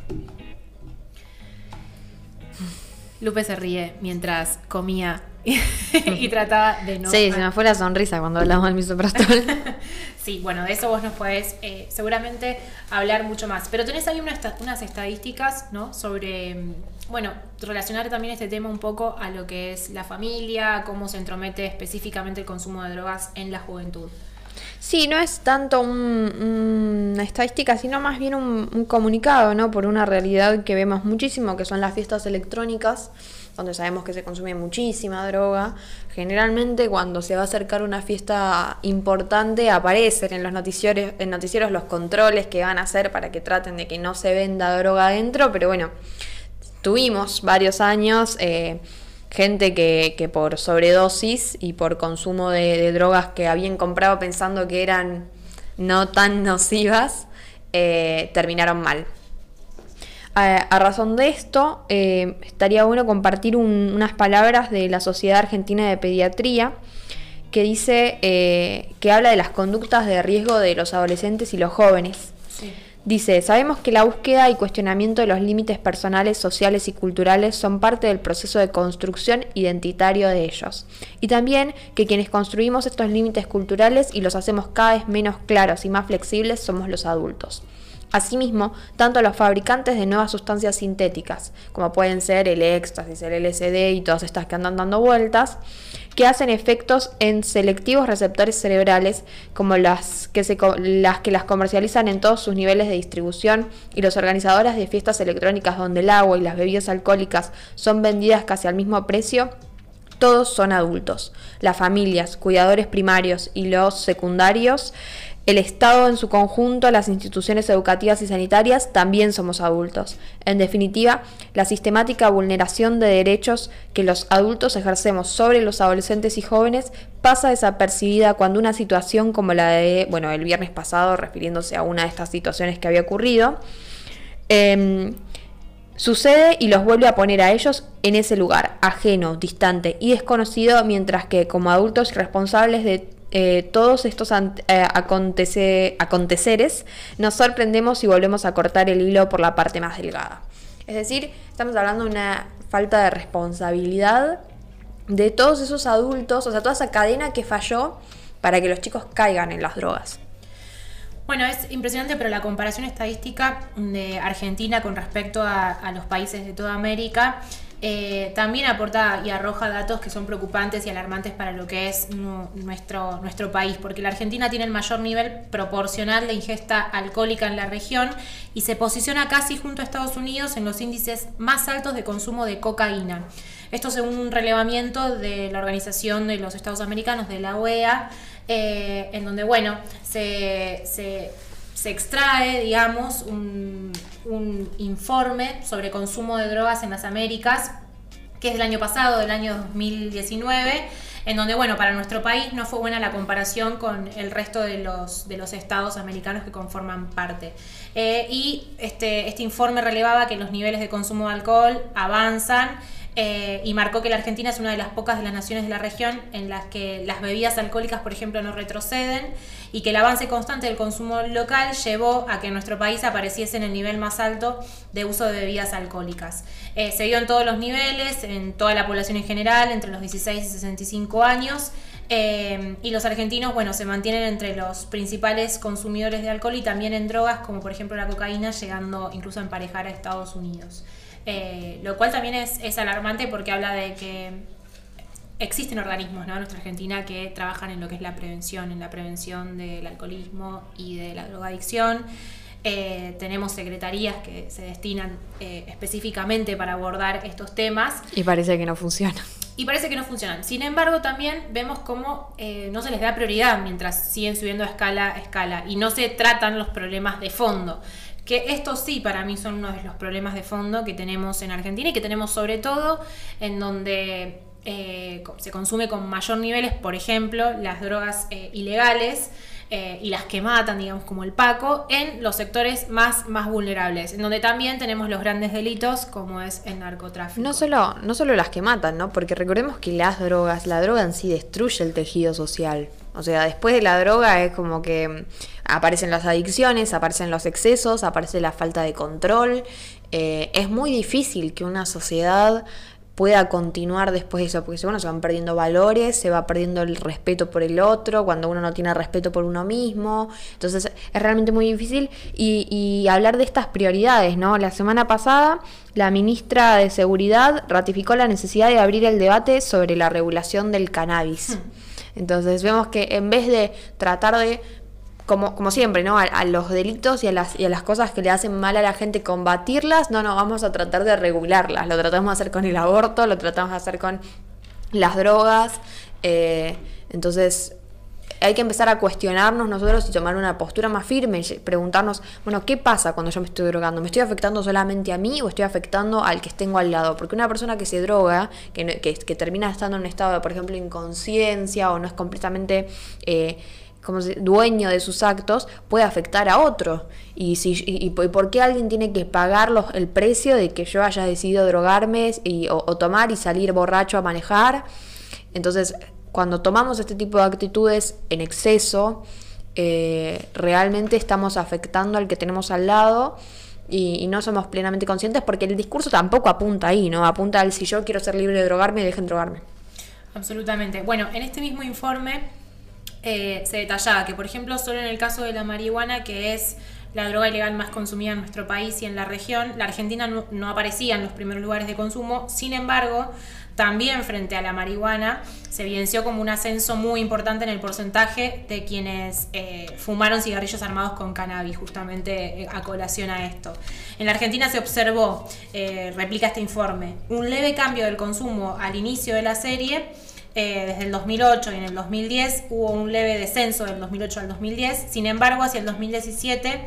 Lupe se ríe mientras comía y trataba de no. Sí, se me fue la sonrisa cuando hablamos del misoprostol. sí, bueno, de eso vos nos podés eh, seguramente hablar mucho más. Pero tenés ahí unas estadísticas, ¿no? Sobre, mm, bueno, relacionar también este tema un poco a lo que es la familia, cómo se entromete específicamente el consumo de drogas en la juventud. Sí, no es tanto una estadística, sino más bien un, un, comunicado, ¿no? Por una realidad que vemos muchísimo, que son las fiestas electrónicas, donde sabemos que se consume muchísima droga. Generalmente cuando se va a acercar una fiesta importante aparecen en los noticieros, en noticieros los controles que van a hacer para que traten de que no se venda droga adentro, pero bueno, tuvimos varios años... Eh, gente que, por sobredosis y por consumo de, drogas que habían comprado pensando que eran no tan nocivas, eh, terminaron mal. A, razón de esto, eh, estaría bueno compartir unas palabras de la Sociedad Argentina de Pediatría que dice eh, que habla de las conductas de riesgo de los adolescentes y los jóvenes. Dice, sabemos que la búsqueda y cuestionamiento de los límites personales, sociales y culturales son parte del proceso de construcción identitario de ellos. Y también que quienes construimos estos límites culturales y los hacemos cada vez menos claros y más flexibles somos los adultos. Asimismo, tanto los fabricantes de nuevas sustancias sintéticas, como pueden ser el éxtasis, el LSD y todas estas que andan dando vueltas, que hacen efectos en selectivos receptores cerebrales, como las que, las que las comercializan en todos sus niveles de distribución, y los organizadores de fiestas electrónicas donde el agua y las bebidas alcohólicas son vendidas casi al mismo precio, todos son adultos. Las familias, cuidadores primarios y los secundarios el Estado en su conjunto, las instituciones educativas y sanitarias, también somos adultos. En definitiva, la sistemática vulneración de derechos que los adultos ejercemos sobre los adolescentes y jóvenes pasa desapercibida cuando una situación como la de, bueno, el viernes pasado, refiriéndose a una de estas situaciones que había ocurrido, em, sucede y los vuelve a poner a ellos en ese lugar, ajeno, distante y desconocido, mientras que como adultos responsables de eh, todos estos eh, aconteceres, nos sorprendemos y volvemos a cortar el hilo por la parte más delgada. Es decir, estamos hablando de una falta de responsabilidad de todos esos adultos, o sea, toda esa cadena que falló para que los chicos caigan en las drogas. Bueno, es impresionante, pero la comparación estadística de Argentina con respecto a los países de toda América eh, también aporta y arroja datos que son preocupantes y alarmantes para lo que es nuestro, nuestro país, porque la Argentina tiene el mayor nivel proporcional de ingesta alcohólica en la región y se posiciona casi junto a Estados Unidos en los índices más altos de consumo de cocaína. Esto según un relevamiento de la Organización de los Estados Americanos, de la OEA, eh, en donde, bueno, se, se se extrae, digamos, un, informe sobre consumo de drogas en las Américas, que es del año pasado, del año 2019, en donde, bueno, para nuestro país no fue buena la comparación con el resto de los, de los estados americanos que conforman parte. Eh, y este, este informe relevaba que los niveles de consumo de alcohol avanzan eh, y marcó que la Argentina es una de las pocas de las naciones de la región en las que las bebidas alcohólicas, por ejemplo, no retroceden y que el avance constante del consumo local llevó a que nuestro país apareciese en el nivel más alto de uso de bebidas alcohólicas. Eh, se vio en todos los niveles, en toda la población en general, entre los 16 y 65 años. Eh, y los argentinos, bueno, se mantienen entre los principales consumidores de alcohol y también en drogas, como por ejemplo la cocaína, llegando incluso a emparejar a Estados Unidos. Eh, lo cual también es, alarmante porque habla de que existen organismos en nuestra Argentina que trabajan en lo que es la prevención, en la prevención del alcoholismo y de la drogadicción. Eh, tenemos secretarías que se destinan eh, específicamente para abordar estos temas. Y parece que no funcionan. Y parece que no funcionan. Sin embargo, también vemos cómo no se les da prioridad mientras siguen subiendo a escala a escala y no se tratan los problemas de fondo que estos sí para mí son uno de los problemas de fondo que tenemos en Argentina y que tenemos sobre todo en donde eh, se consume con mayor niveles, por ejemplo, las drogas eh, ilegales. Eh, y las que matan, digamos, como el Paco, en los sectores más, más vulnerables, en donde también tenemos los grandes delitos como es el narcotráfico. No solo, no solo las que matan, ¿no? Porque recordemos que las drogas, la droga en sí destruye el tejido social. O sea, después de la droga es como que aparecen las adicciones, aparecen los excesos, aparece la falta de control. eh, es muy difícil que una sociedad pueda continuar después de eso, porque bueno, se van perdiendo valores, se va perdiendo el respeto por el otro, cuando uno no tiene respeto por uno mismo, entonces es realmente muy difícil y, y hablar de estas prioridades, ¿no? La semana pasada la ministra de Seguridad ratificó la necesidad de abrir el debate sobre la regulación del cannabis. Hmm. Entonces vemos que en vez de tratar de como, como siempre, ¿no? A, los delitos y a, las, y a las cosas que le hacen mal a la gente, combatirlas, no, no, vamos a tratar de regularlas. Lo tratamos de hacer con el aborto, lo tratamos de hacer con las drogas. Eh, entonces, hay que empezar a cuestionarnos nosotros y tomar una postura más firme y preguntarnos, bueno, ¿qué pasa cuando yo me estoy drogando? ¿Me estoy afectando solamente a mí o estoy afectando al que tengo al lado? Porque una persona que se droga, que, que, que termina estando en un estado de, por ejemplo, inconsciencia o no es completamente... Eh, como dueño de sus actos puede afectar a otro. Y, si, y, por qué alguien tiene que pagar los, el precio de que yo haya decidido drogarme y, o, tomar y salir borracho a manejar. Entonces, cuando tomamos este tipo de actitudes en exceso, eh, realmente estamos afectando al que tenemos al lado. Y, no somos plenamente conscientes porque el discurso tampoco apunta ahí, ¿no? Apunta al si yo quiero ser libre de drogarme, dejen drogarme. Absolutamente. Bueno, en este mismo informe eh, se detallaba que, por ejemplo, solo en el caso de la marihuana, que es la droga ilegal más consumida en nuestro país y en la región, la Argentina no, aparecía en los primeros lugares de consumo. Sin embargo, también frente a la marihuana se evidenció como un ascenso muy importante en el porcentaje de quienes eh, fumaron cigarrillos armados con cannabis, justamente eh, a colación a esto. En la Argentina se observó, replica este informe, un leve cambio del consumo al inicio de la serie eh, desde el 2008 y en el 2010 hubo un leve descenso del 2008 al 2010. Sin embargo, hacia el 2017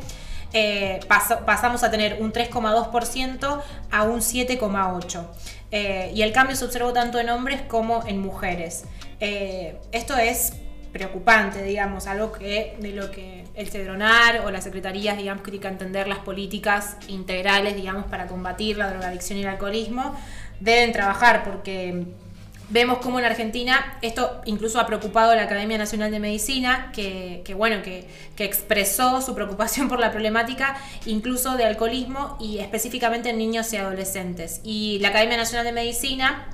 eh, pasamos a tener un 3,2% a un 7,8%. Eh, y el cambio se observó tanto en hombres como en mujeres. esto es preocupante, digamos, algo que de lo que el Cedronar o las secretarías, digamos, que entender las políticas integrales, digamos, para combatir la drogadicción y el alcoholismo, deben trabajar porque Vemos cómo en Argentina esto incluso ha preocupado a la Academia Nacional de Medicina, que, bueno, que, expresó su preocupación por la problemática incluso de alcoholismo y específicamente en niños y adolescentes. Y la Academia Nacional de Medicina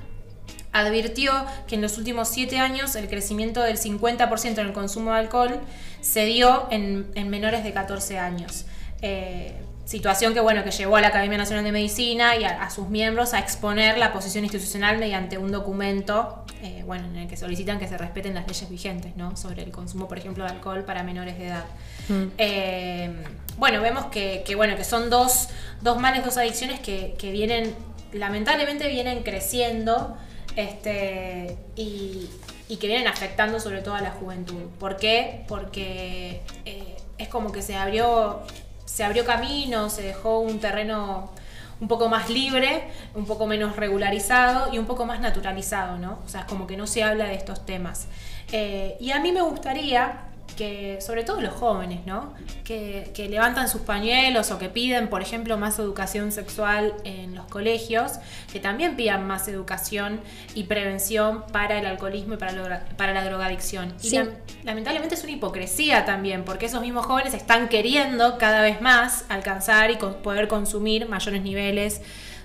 advirtió que en los últimos siete años el crecimiento del 50% en el consumo de alcohol se dio en, menores de 14 años. Eh, Situación que, bueno, que llevó a la Academia Nacional de Medicina y a, sus miembros a exponer la posición institucional mediante un documento, eh, bueno, en el que solicitan que se respeten las leyes vigentes, ¿no? Sobre el consumo, por ejemplo, de alcohol para menores de edad. Mm. Eh, bueno, vemos que, bueno, que son dos, dos males, dos adicciones que, vienen, lamentablemente vienen creciendo este, y, que vienen afectando sobre todo a la juventud. ¿Por qué? Porque eh, es como que se abrió se abrió camino, se dejó un terreno un poco más libre, un poco menos regularizado y un poco más naturalizado, ¿no? O sea, es como que no se habla de estos temas. Eh, y a mí me gustaría que, sobre todo los jóvenes, ¿no? Que, levantan sus pañuelos o que piden, por ejemplo, más educación sexual en los colegios, que también pidan más educación y prevención para el alcoholismo y para, la, para la drogadicción. Y lamentablemente es una hipocresía también, porque esos mismos jóvenes están queriendo cada vez más alcanzar y poder consumir mayores niveles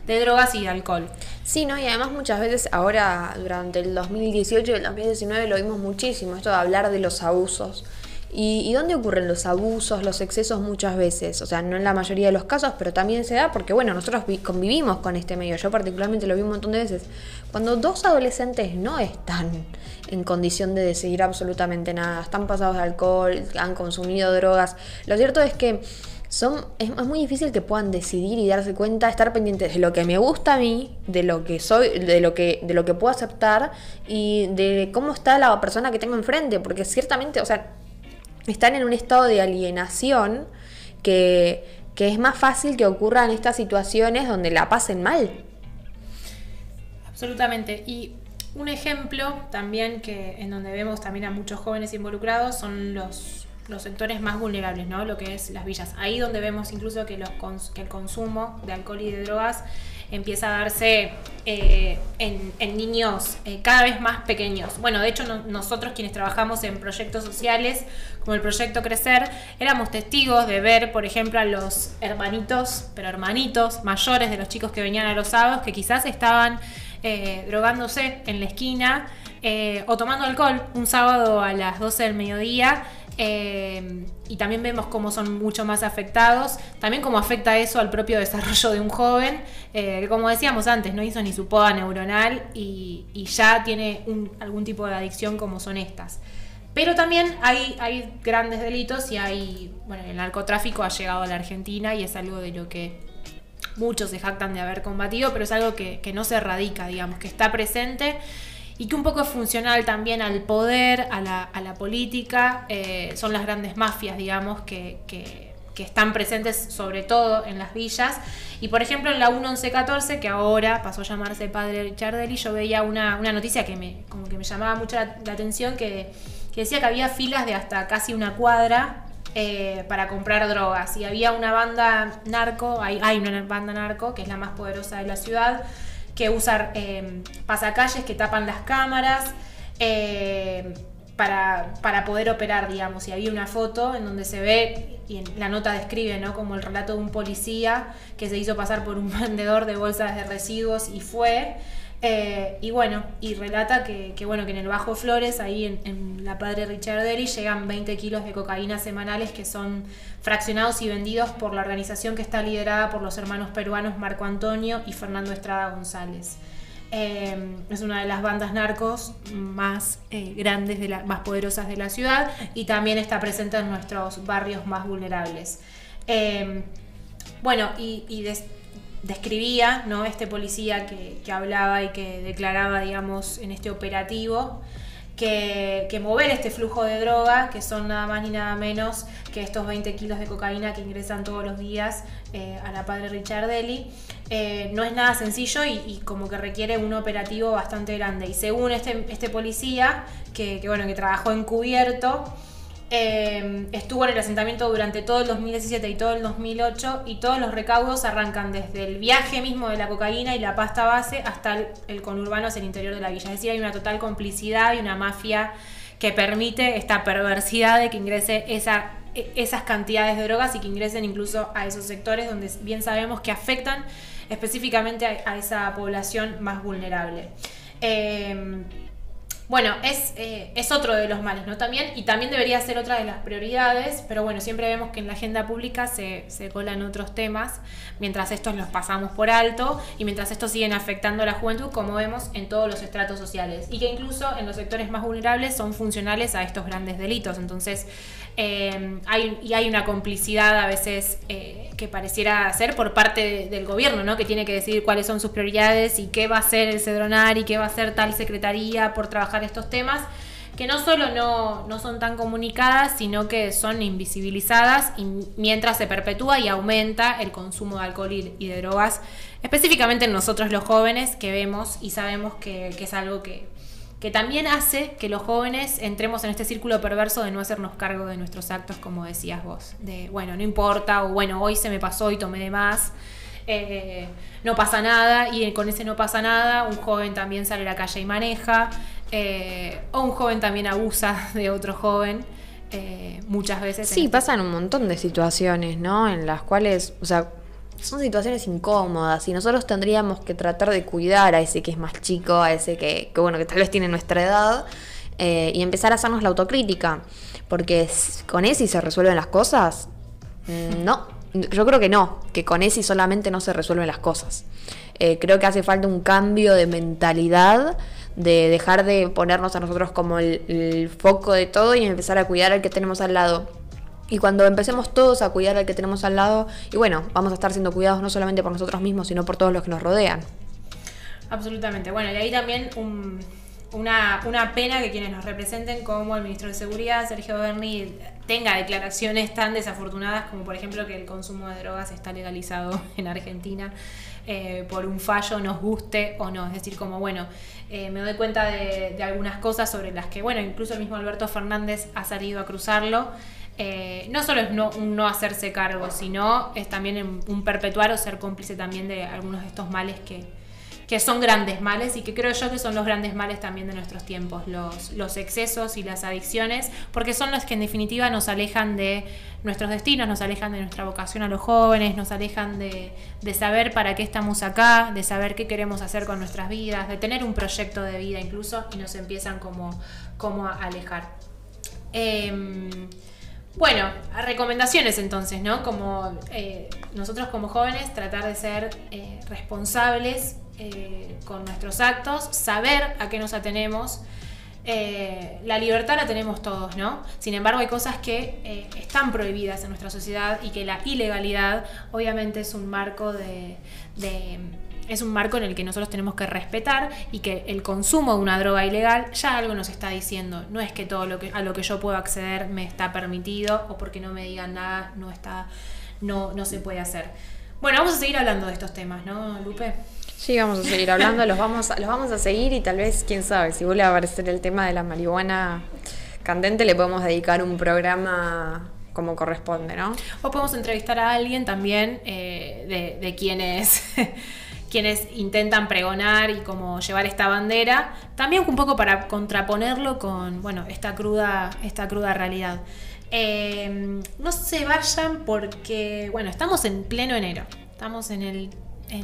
de drogas y de alcohol. Sí, ¿no? Y además muchas veces ahora, durante el 2018 y el 2019, lo vimos muchísimo, esto de hablar de los abusos. ¿Y, dónde ocurren los abusos, los excesos muchas veces? O sea, no en la mayoría de los casos, pero también se da porque, bueno, nosotros convivimos con este medio. Yo particularmente lo vi un montón de veces. Cuando dos adolescentes no están en condición de decidir absolutamente nada, están pasados de alcohol, han consumido drogas, lo cierto es que son, es, muy difícil que puedan decidir y darse cuenta, estar pendientes de lo que me gusta a mí, de lo que soy, de lo que, de lo que puedo aceptar y de cómo está la persona que tengo enfrente, porque ciertamente, o sea, están en un estado de alienación que, es más fácil que ocurran estas situaciones donde la pasen mal. Absolutamente. Y un ejemplo también que en donde vemos también a muchos jóvenes involucrados son los, los sectores más vulnerables, ¿no? Lo que es las villas. Ahí donde vemos incluso que, el consumo de alcohol y de drogas empieza a darse eh, en, niños eh, cada vez más pequeños. Bueno, de hecho nosotros quienes trabajamos en proyectos sociales, como el proyecto Crecer, éramos testigos de ver, por ejemplo, a los hermanitos, pero hermanitos mayores de los chicos que venían a los sábados, que quizás estaban eh, drogándose en la esquina o tomando alcohol un sábado a las 12 del mediodía eh, y también vemos cómo son mucho más afectados, también cómo afecta eso al propio desarrollo de un joven, eh, que como decíamos antes, no hizo ni su poda neuronal y, ya tiene algún tipo de adicción como son estas. Pero también hay, hay grandes delitos y hay, bueno, el narcotráfico ha llegado a la Argentina y es algo de lo que muchos se jactan de haber combatido, pero es algo que, que no se erradica, digamos, que está presente y que un poco es funcional también al poder, a la, a la política, eh, son las grandes mafias, digamos, que, que, están presentes sobre todo en las villas. Y por ejemplo en la 1114, que ahora pasó a llamarse Padre Richardelli, yo veía una, una noticia que me, como que me llamaba mucho la, atención, que, que, decía que había filas de hasta casi una cuadra eh, para comprar drogas. Y había una banda narco, hay, hay una banda narco, que es la más poderosa de la ciudad, que usar eh, pasacalles que tapan las cámaras eh, para, poder operar, digamos. Y había una foto en donde se ve, y la nota describe, ¿no? Como el relato de un policía que se hizo pasar por un vendedor de bolsas de residuos y fue. Eh, y bueno, y relata que, bueno, que en el Bajo Flores, ahí en, la Padre Richard Richardelli, llegan 20 kilos de cocaína semanales que son fraccionados y vendidos por la organización que está liderada por los hermanos peruanos Marco Antonio y Fernando Estrada González. Eh, es una de las bandas narcos más eh, grandes, de más poderosas de la ciudad y también está presente en nuestros barrios más vulnerables. bueno, y, y describía, ¿no? Este policía que, hablaba y que declaraba, digamos, en este operativo, que, mover este flujo de droga, que son nada más ni nada menos que estos 20 kilos de cocaína que ingresan todos los días eh, a la padre Richardelli, eh, no es nada sencillo y, como que requiere un operativo bastante grande. Y según este, este policía, que, que, bueno, que trabajó encubierto, Em, estuvo en el asentamiento durante todo el 2017 y todo el 2008 y todos los recaudos arrancan desde el viaje mismo de la cocaína y la pasta base hasta el, conurbano hacia el interior de la villa. Es decir, hay una total complicidad y una mafia que permite esta perversidad de que ingrese e, esas cantidades de drogas y que ingresen incluso a esos sectores donde bien sabemos que afectan específicamente a, esa población más vulnerable. Em, bueno, es, eh, es otro de los males, ¿no? También, y también debería ser otra de las prioridades, pero bueno, siempre vemos que en la agenda pública se, se colan otros temas, mientras estos los pasamos por alto y mientras estos siguen afectando a la juventud, como vemos en todos los estratos sociales, y que incluso en los sectores más vulnerables son funcionales a estos grandes delitos. Entonces, eh, hay, y hay una complicidad a veces eh, que pareciera ser por parte del gobierno, ¿no? que tiene que decidir cuáles son sus prioridades y qué va a hacer el Cedronar y qué va a hacer tal secretaría por trabajar estos temas, que no solo no, no son tan comunicadas, sino que son invisibilizadas y mientras se perpetúa y aumenta el consumo de alcohol y, de drogas, específicamente en nosotros los jóvenes que vemos y sabemos que es algo que que también hace que los jóvenes entremos en este círculo perverso de no hacernos cargo de nuestros actos, como decías vos, de, bueno, no importa, o bueno, hoy se me pasó y tomé de más, eh, no pasa nada, y con ese no pasa nada, un joven también sale a la calle y maneja, eh, o un joven también abusa de otro joven. Eh, muchas veces. Sí, este pasan un montón de situaciones, ¿no? En las cuales, o sea, son situaciones incómodas y nosotros tendríamos que tratar de cuidar a ese que es más chico, a ese que, bueno, que tal vez tiene nuestra edad eh, y empezar a hacernos la autocrítica. Porque con ese se resuelven las cosas. Mm, no, yo creo que no, que con ese solamente no se resuelven las cosas. Eh, creo que hace falta un cambio de mentalidad, de dejar de ponernos a nosotros como el foco de todo y empezar a cuidar al que tenemos al lado y cuando empecemos todos a cuidar al que tenemos al lado, y bueno, vamos a estar siendo cuidados no solamente por nosotros mismos, sino por todos los que nos rodean. Absolutamente. Bueno, y ahí también una, una, pena que quienes nos representen, como el ministro de Seguridad, Sergio Berni, tenga declaraciones tan desafortunadas como, por ejemplo, que el consumo de drogas está legalizado en Argentina. Eh, por un fallo nos guste o no. Es decir, como bueno, eh, me doy cuenta de, algunas cosas sobre las que, bueno, incluso el mismo Alberto Fernández ha salido a cruzarlo. Eh, no solo es no, no hacerse cargo, sino es también un perpetuar o ser cómplice también de algunos de estos males que, que son grandes males y que creo yo que son los grandes males también de nuestros tiempos, los, excesos y las adicciones, porque son los que en definitiva nos alejan de nuestros destinos, nos alejan de nuestra vocación a los jóvenes, nos alejan de, saber para qué estamos acá, de saber qué queremos hacer con nuestras vidas, de tener un proyecto de vida incluso y nos empiezan como, como a alejar. Em, bueno, recomendaciones entonces, ¿no? Como eh, nosotros como jóvenes tratar de ser eh, responsables eh, con nuestros actos, saber a qué nos atenemos. la libertad la tenemos todos, ¿no? Sin embargo, hay cosas que están prohibidas en nuestra sociedad y que la ilegalidad obviamente es un marco de es un marco en el que nosotros tenemos que respetar y que el consumo de una droga ilegal ya algo nos está diciendo. No es que todo lo que a lo que yo puedo acceder me está permitido o porque no me digan nada no está no no se puede hacer. Bueno, vamos a seguir hablando de estos temas, ¿no, Lupe? Sí, vamos a seguir hablando, los vamos los vamos a seguir y tal vez, quién sabe, si vuelve a aparecer el tema de la marihuana candente, le podemos dedicar un programa como corresponde, ¿no? O podemos entrevistar a alguien también eh, de, de quienes quienes intentan pregonar y como llevar esta bandera, también un poco para contraponerlo con, bueno, esta cruda, esta cruda realidad. Eh, no se vayan porque, bueno, estamos en pleno enero, estamos en el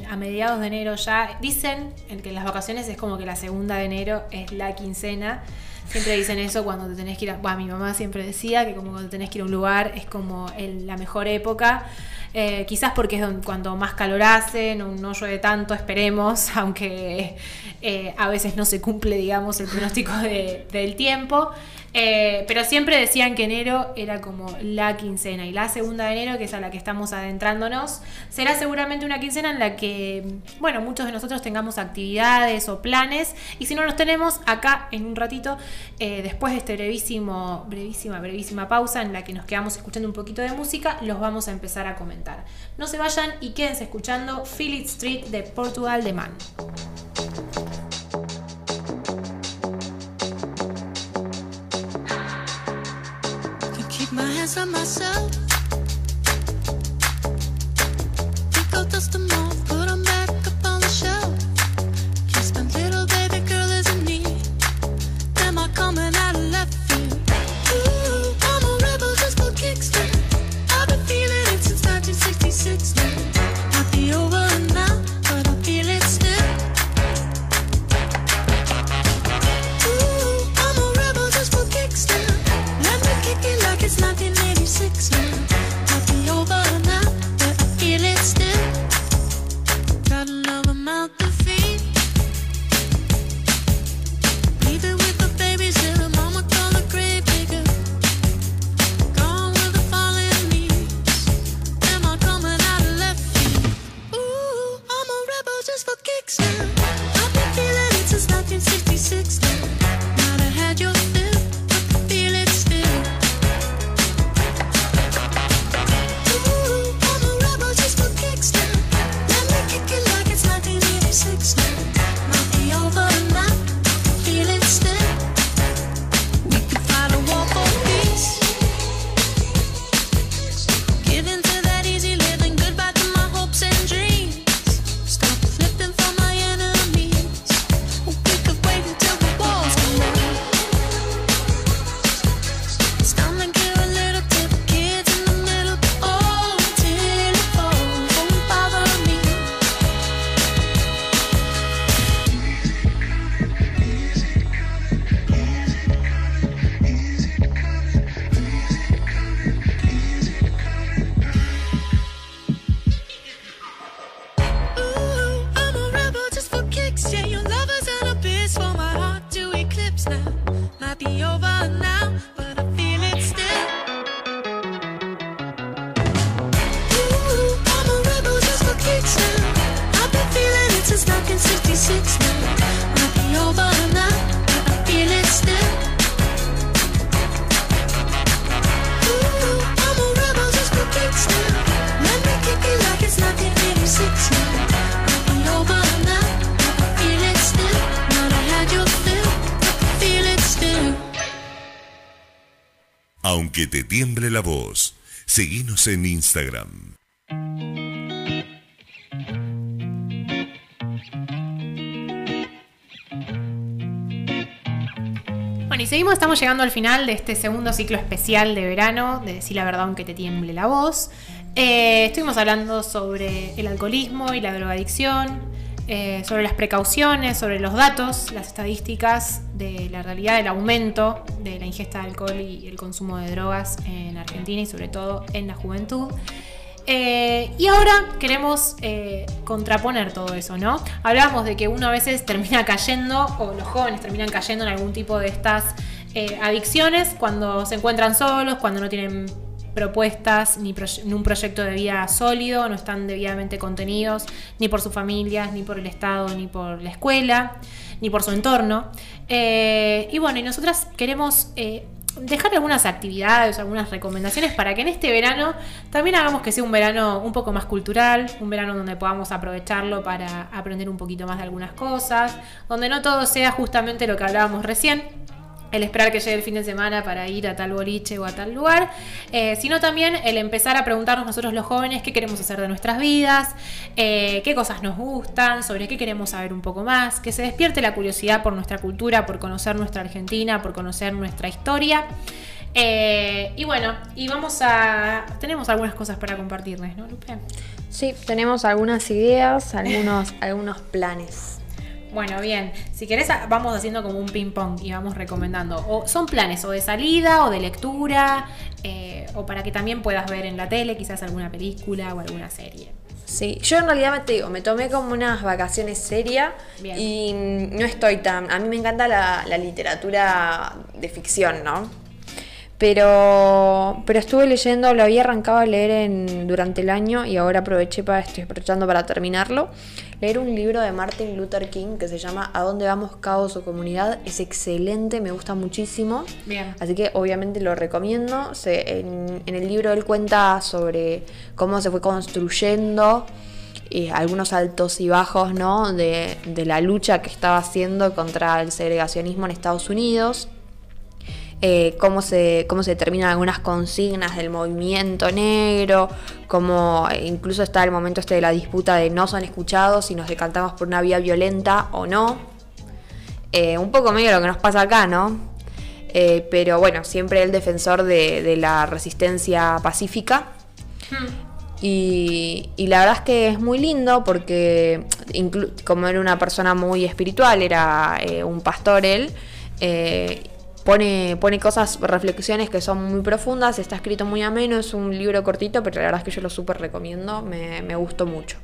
a mediados de enero ya. Dicen que las vacaciones es como que la segunda de enero es la quincena. Siempre dicen eso cuando te tenés que ir a... Mi mamá siempre decía que como cuando tenés que ir a un lugar es como la mejor época. Eh, quizás porque es cuando más calor hace, no, llueve tanto, esperemos, aunque eh, a veces no se cumple, digamos, el pronóstico del tiempo. Eh, pero siempre decían que enero era como la quincena y la segunda de enero, que es a la que estamos adentrándonos, será seguramente una quincena en la que, bueno, muchos de nosotros tengamos actividades o planes y si no los tenemos, acá en un ratito, eh, después de este brevísimo, brevísima, brevísima pausa en la que nos quedamos escuchando un poquito de música, los vamos a empezar a comentar. No se vayan y quédense escuchando Philip Street de Portugal de Man. answer myself. En Instagram. Bueno, y seguimos, estamos llegando al final de este segundo ciclo especial de verano, de decir la verdad aunque te tiemble la voz. Eh, estuvimos hablando sobre el alcoholismo y la drogadicción, eh, sobre las precauciones, sobre los datos, las estadísticas de la realidad del aumento de la ingesta de alcohol y el consumo de drogas en Argentina y sobre todo en la juventud. Eh, y ahora queremos eh, contraponer todo eso, ¿no? Hablábamos de que uno a veces termina cayendo, o los jóvenes terminan cayendo en algún tipo de estas adicciones cuando se encuentran solos, cuando no tienen propuestas ni, un proyecto de vida sólido, no están debidamente contenidos ni por sus familias, ni por el Estado, ni por la escuela, ni por su entorno. y bueno, y nosotras queremos dejar algunas actividades, algunas recomendaciones para que en este verano también hagamos que sea un verano un poco más cultural, un verano donde podamos aprovecharlo para aprender un poquito más de algunas cosas, donde no todo sea justamente lo que hablábamos recién, el esperar que llegue el fin de semana para ir a tal boliche o a tal lugar, eh, sino también el empezar a preguntarnos nosotros los jóvenes qué queremos hacer de nuestras vidas, eh, qué cosas nos gustan, sobre qué queremos saber un poco más, que se despierte la curiosidad por nuestra cultura, por conocer nuestra Argentina, por conocer nuestra historia. Eh, y bueno, y vamos a... Tenemos algunas cosas para compartirles, ¿no, Lupe? Sí, tenemos algunas ideas, algunos, algunos planes. Bueno, bien. Si querés, vamos haciendo como un ping-pong y vamos recomendando. O son planes o de salida o de lectura, eh, o para que también puedas ver en la tele quizás alguna película o alguna serie. Sí, yo en realidad me, te digo, me tomé como unas vacaciones serias y no estoy tan... A mí me encanta la, la literatura de ficción, ¿no? Pero, pero estuve leyendo, lo había arrancado a leer en, durante el año y ahora aproveché para, estoy aprovechando para terminarlo. Leer un libro de Martin Luther King que se llama ¿A dónde vamos, caos o comunidad? Es excelente, me gusta muchísimo. Bien. Así que obviamente lo recomiendo. en, el libro él cuenta sobre cómo se fue construyendo eh, algunos altos y bajos ¿no? de, de la lucha que estaba haciendo contra el segregacionismo en Estados Unidos eh, cómo, se, cómo se determinan algunas consignas del movimiento negro, cómo incluso está el momento este de la disputa de no son escuchados si nos decantamos por una vía violenta o no. Eh, un poco medio lo que nos pasa acá, ¿no? Eh, pero bueno, siempre el defensor de, la resistencia pacífica. Hmm. Y, la verdad es que es muy lindo porque como era una persona muy espiritual, era un pastor él, Pone, pone cosas, reflexiones que son muy profundas, está escrito muy ameno, es un libro cortito, pero la verdad es que yo lo súper recomiendo, me, gustó mucho.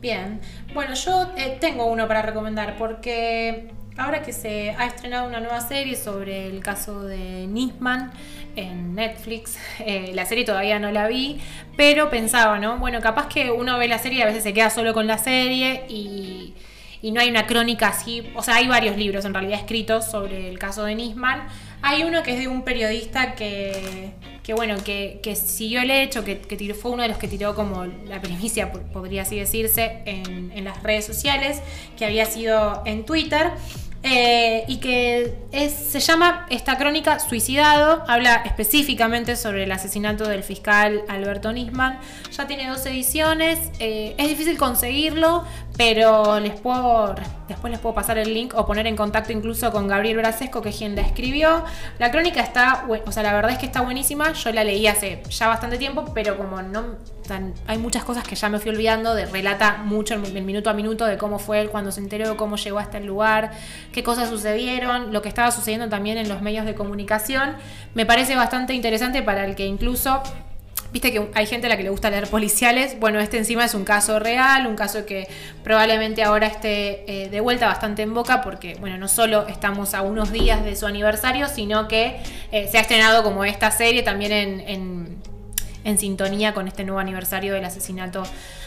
Bien, bueno, yo eh, tengo uno para recomendar porque ahora que se ha estrenado una nueva serie sobre el caso de Nisman en Netflix, eh, la serie todavía no la vi, pero pensaba, ¿no? Bueno, capaz que uno ve la serie y a veces se queda solo con la serie y y no hay una crónica así, o sea, hay varios libros en realidad escritos sobre el caso de Nisman. Hay uno que es de un periodista que, que bueno, que, siguió el hecho, que, que fue uno de los que tiró como la primicia, podría así decirse, en, en las redes sociales, que había sido en Twitter. Eh, y que se llama esta crónica Suicidado, habla específicamente sobre el asesinato del fiscal Alberto Nisman. Ya tiene dos ediciones, eh, es difícil conseguirlo, pero les puedo, después les puedo pasar el link o poner en contacto incluso con Gabriel Brasesco, que es quien la escribió. La crónica está, o sea, la verdad es que está buenísima, yo la leí hace ya bastante tiempo, pero como no hay muchas cosas que ya me fui olvidando, de relata mucho el, minuto a minuto de cómo fue él cuando se enteró, cómo llegó hasta el lugar, qué cosas sucedieron, lo que estaba sucediendo también en los medios de comunicación. Me parece bastante interesante para el que incluso Viste que hay gente a la que le gusta leer policiales. Bueno, este encima es un caso real, un caso que probablemente ahora esté eh, de vuelta bastante en boca, porque, bueno, no solo estamos a unos días de su aniversario, sino que eh, se ha estrenado como esta serie también en en sintonía con este nuevo aniversario del asesinato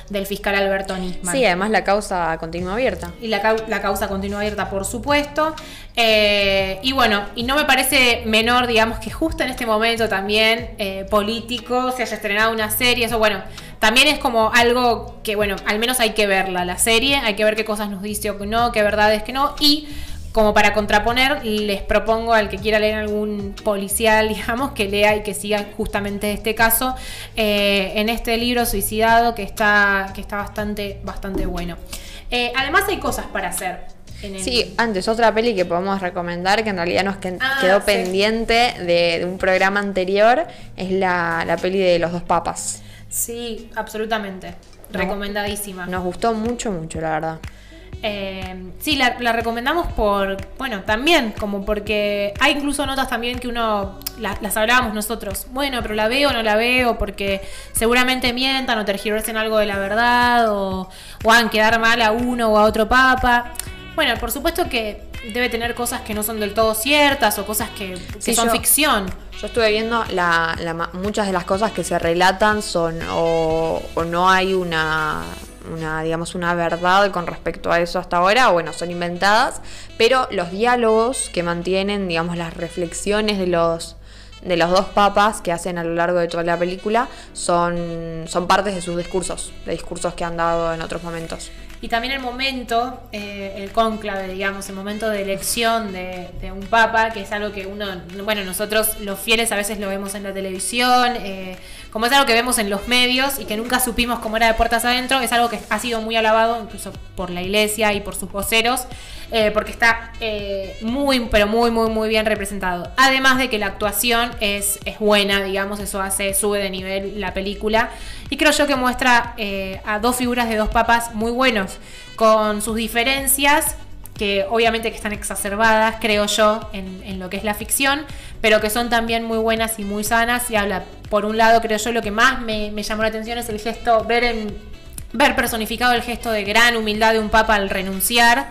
del fiscal Alberto Nisman. Sí, además la causa continúa abierta. Y la, causa continúa abierta, por supuesto. Eh, y bueno, y no me parece menor, digamos, que justo en este momento también eh, político se haya estrenado una serie, eso bueno, también es como algo que, bueno, al menos hay que verla, la serie, hay que ver qué cosas nos dice o no, qué verdades que no, y como para contraponer, les propongo al que quiera leer algún policial, digamos, que lea y que siga justamente este caso eh, en este libro Suicidado, que está, que está bastante, bastante bueno. Eh, además hay cosas para hacer. en el- Sí, antes otra peli que podemos recomendar, que en realidad nos Ah, quedó sí. pendiente de, de un programa anterior, es la, la peli de los dos papas. Sí, absolutamente. Recomendadísima. Nos gustó mucho, mucho, la verdad. Eh, sí, la, la recomendamos por, bueno, también, como porque hay incluso notas también que uno, la- las hablábamos nosotros, bueno, pero la veo o no la veo porque seguramente mientan o tergiversen algo de la verdad o, o hagan quedar mal a uno o a otro papa. Bueno, por supuesto que debe tener cosas que no son del todo ciertas o cosas que, que Sí, son yo- ficción. Yo estuve viendo la, muchas de las cosas que se relatan son o, o no hay una, una, digamos, una verdad con respecto a eso hasta ahora, bueno, son inventadas, pero los diálogos que mantienen, digamos, las reflexiones de los de los dos papas que hacen a lo largo de toda la película son, son partes de sus discursos, de discursos que han dado en otros momentos. Y también el momento, eh, el cónclave, digamos, el momento de elección de, un papa, que es algo que uno, bueno, nosotros los fieles a veces lo vemos en la televisión, eh, como es algo que vemos en los medios y que nunca supimos cómo era de puertas adentro, es algo que ha sido muy alabado incluso por la iglesia y por sus voceros, eh, porque está muy, pero muy, muy, muy bien representado. Además de que la actuación es, es buena, digamos, eso hace, sube de nivel la película. Y creo yo que muestra a dos figuras de dos papas muy buenos, con sus diferencias, que obviamente que están exacerbadas, creo yo, en, lo que es la ficción, pero que son también muy buenas y muy sanas. Y habla, por un lado, creo yo, lo que más me, me llamó la atención es el gesto, ver en, ver personificado el gesto de gran humildad de un papa al renunciar.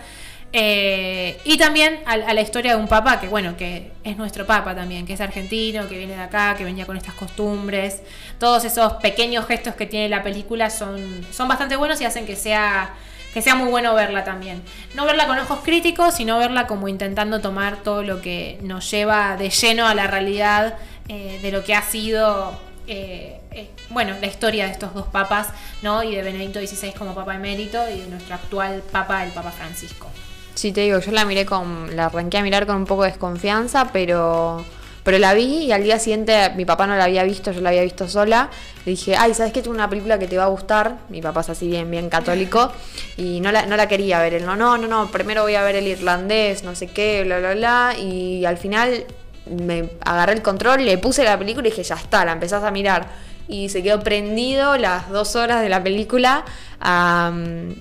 Eh, y también a, a la historia de un papa que, bueno, que es nuestro papa también, que es argentino, que viene de acá, que venía con estas costumbres. Todos esos pequeños gestos que tiene la película son, son bastante buenos y hacen que sea, que sea muy bueno verla también. No verla con ojos críticos, sino verla como intentando tomar todo lo que nos lleva de lleno a la realidad eh, de lo que ha sido eh, eh, bueno, la historia de estos dos papas, ¿no? Y de Benedicto XVI como papa emérito y de nuestro actual papa, el Papa Francisco. Sí, te digo, yo la miré con. la arranqué a mirar con un poco de desconfianza, pero. Pero la vi y al día siguiente mi papá no la había visto, yo la había visto sola. Le dije, ay, ¿sabes qué? Tengo una película que te va a gustar. Mi papá es así bien, bien católico. Y no la, no la quería ver. Él, no, no, no, no, primero voy a ver el irlandés, no sé qué, bla, bla, bla. Y al final me agarré el control, le puse la película y dije, ya está, la empezás a mirar. Y se quedó prendido las dos horas de la película a,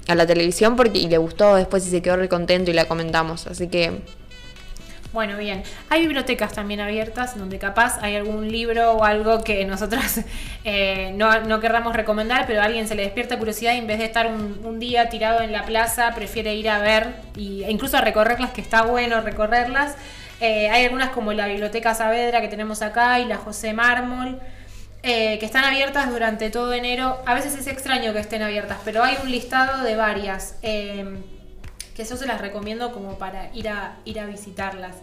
a la televisión porque y le gustó después y se quedó re contento y la comentamos. Así que Bueno, bien. Hay bibliotecas también abiertas donde capaz hay algún libro o algo que nosotras eh, no, no querramos recomendar, pero a alguien se le despierta curiosidad y en vez de estar un, un día tirado en la plaza, prefiere ir a ver y, e incluso a recorrerlas, que está bueno recorrerlas. Eh, hay algunas como la Biblioteca Saavedra que tenemos acá y la José Mármol. Eh, que están abiertas durante todo enero. A veces es extraño que estén abiertas, pero hay un listado de varias. eh, que yo se las recomiendo como para ir a, ir a visitarlas.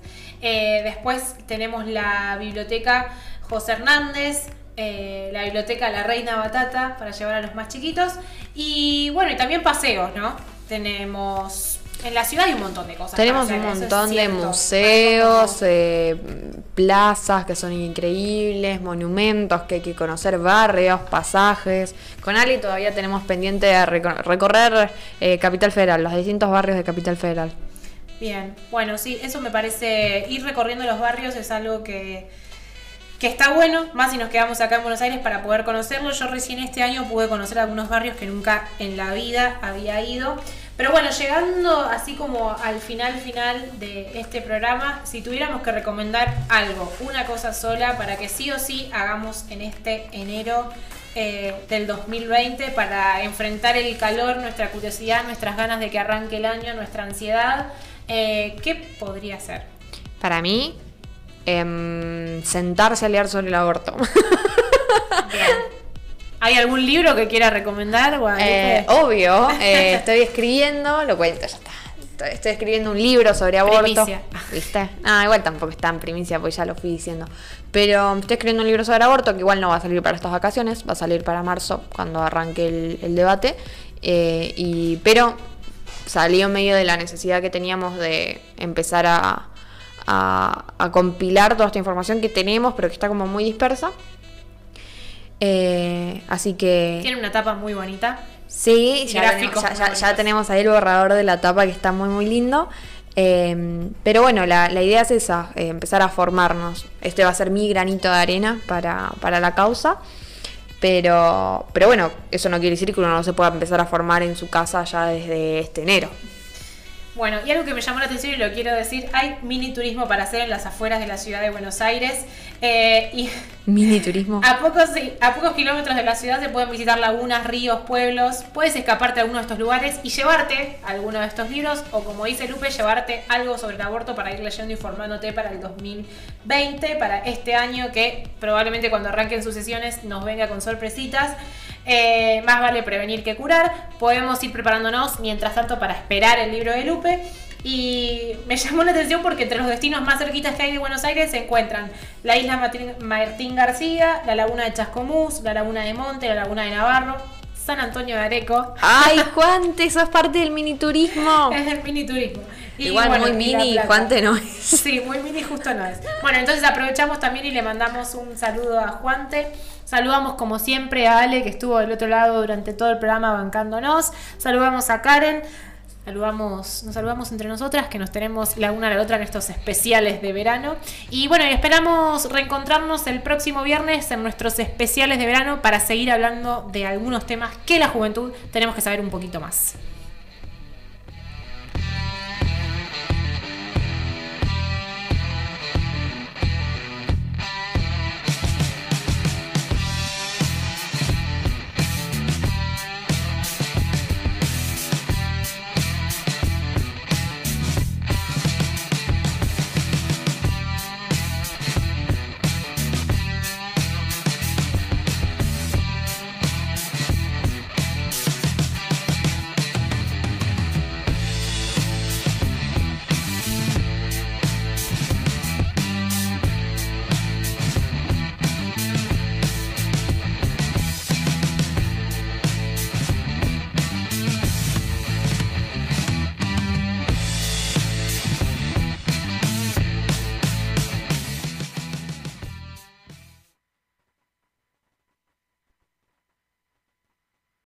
Eh, después tenemos la biblioteca José Hernández, eh, la biblioteca La Reina Batata para llevar a los más chiquitos y bueno, y también paseos, ¿no? Tenemos... En la ciudad hay un montón de cosas. tenemos para un hacer, montón de museos, eh, plazas que son increíbles, monumentos que hay que conocer, barrios, pasajes. Con Ali todavía tenemos pendiente de reco- recorrer eh, Capital Federal, los distintos barrios de Capital Federal. Bien, bueno, sí, eso me parece... Ir recorriendo los barrios es algo que... que está bueno, más si nos quedamos acá en Buenos Aires para poder conocerlo. Yo recién este año pude conocer algunos barrios que nunca en la vida había ido. Pero bueno, llegando así como al final final de este programa, si tuviéramos que recomendar algo, una cosa sola, para que sí o sí hagamos en este enero eh, del 2020 para enfrentar el calor, nuestra curiosidad, nuestras ganas de que arranque el año, nuestra ansiedad, eh, ¿qué podría ser? Para mí, em, sentarse a leer sobre el aborto. Bien. ¿Hay algún libro que quiera recomendar? Eh, obvio, eh, estoy escribiendo, lo cuento, ya está. Estoy, estoy escribiendo un libro sobre aborto. Primicia. ¿Viste? Ah, igual tampoco está en primicia, pues ya lo fui diciendo. Pero estoy escribiendo un libro sobre aborto que igual no va a salir para estas vacaciones, va a salir para marzo, cuando arranque el, el debate. Eh, y, pero salió medio de la necesidad que teníamos de empezar a, a- a compilar toda esta información que tenemos, pero que está como muy dispersa. Eh, así que... Tiene una tapa muy bonita. Sí, ya, tenemos, ya- tenemos ahí el borrador de la tapa que está muy muy lindo. Eh, pero bueno, la, la idea es esa, eh, empezar a formarnos. Este va a ser mi granito de arena para, para la causa. Pero, pero bueno, eso no quiere decir que uno no se pueda empezar a formar en su casa ya desde este enero. Bueno, y algo que me llamó la atención y lo quiero decir, hay mini turismo para hacer en las afueras de la ciudad de Buenos Aires. eh, y Mini turismo. a pocos, a pocos kilómetros de la ciudad se pueden visitar lagunas, ríos, pueblos. Puedes escaparte a alguno de estos lugares y llevarte alguno de estos libros, o como dice Lupe, llevarte algo sobre el aborto para ir leyendo y informándote para el 2020, para este año que probablemente cuando arranquen sus sesiones nos venga con sorpresitas. Eh, más vale prevenir que curar. Podemos ir preparándonos mientras tanto para esperar el libro de Lupe. Y me llamó la atención porque entre los destinos más cerquitas que hay de Buenos Aires se encuentran la isla Martín, Martín García, la laguna de Chascomús, la laguna de Monte, la laguna de Navarro, San Antonio de Areco. ¡Ay, Juante! Eso es parte del mini turismo. Es el mini turismo. Y Igual bueno, muy mini. Juante no es. Sí, muy mini justo no es. Bueno, entonces aprovechamos también y le mandamos un saludo a Juante. Saludamos como siempre a Ale, que estuvo del otro lado durante todo el programa bancándonos. Saludamos a Karen. Saludamos, nos saludamos entre nosotras, que nos tenemos la una a la otra en estos especiales de verano. Y bueno, esperamos reencontrarnos el próximo viernes en nuestros especiales de verano para seguir hablando de algunos temas que la juventud tenemos que saber un poquito más.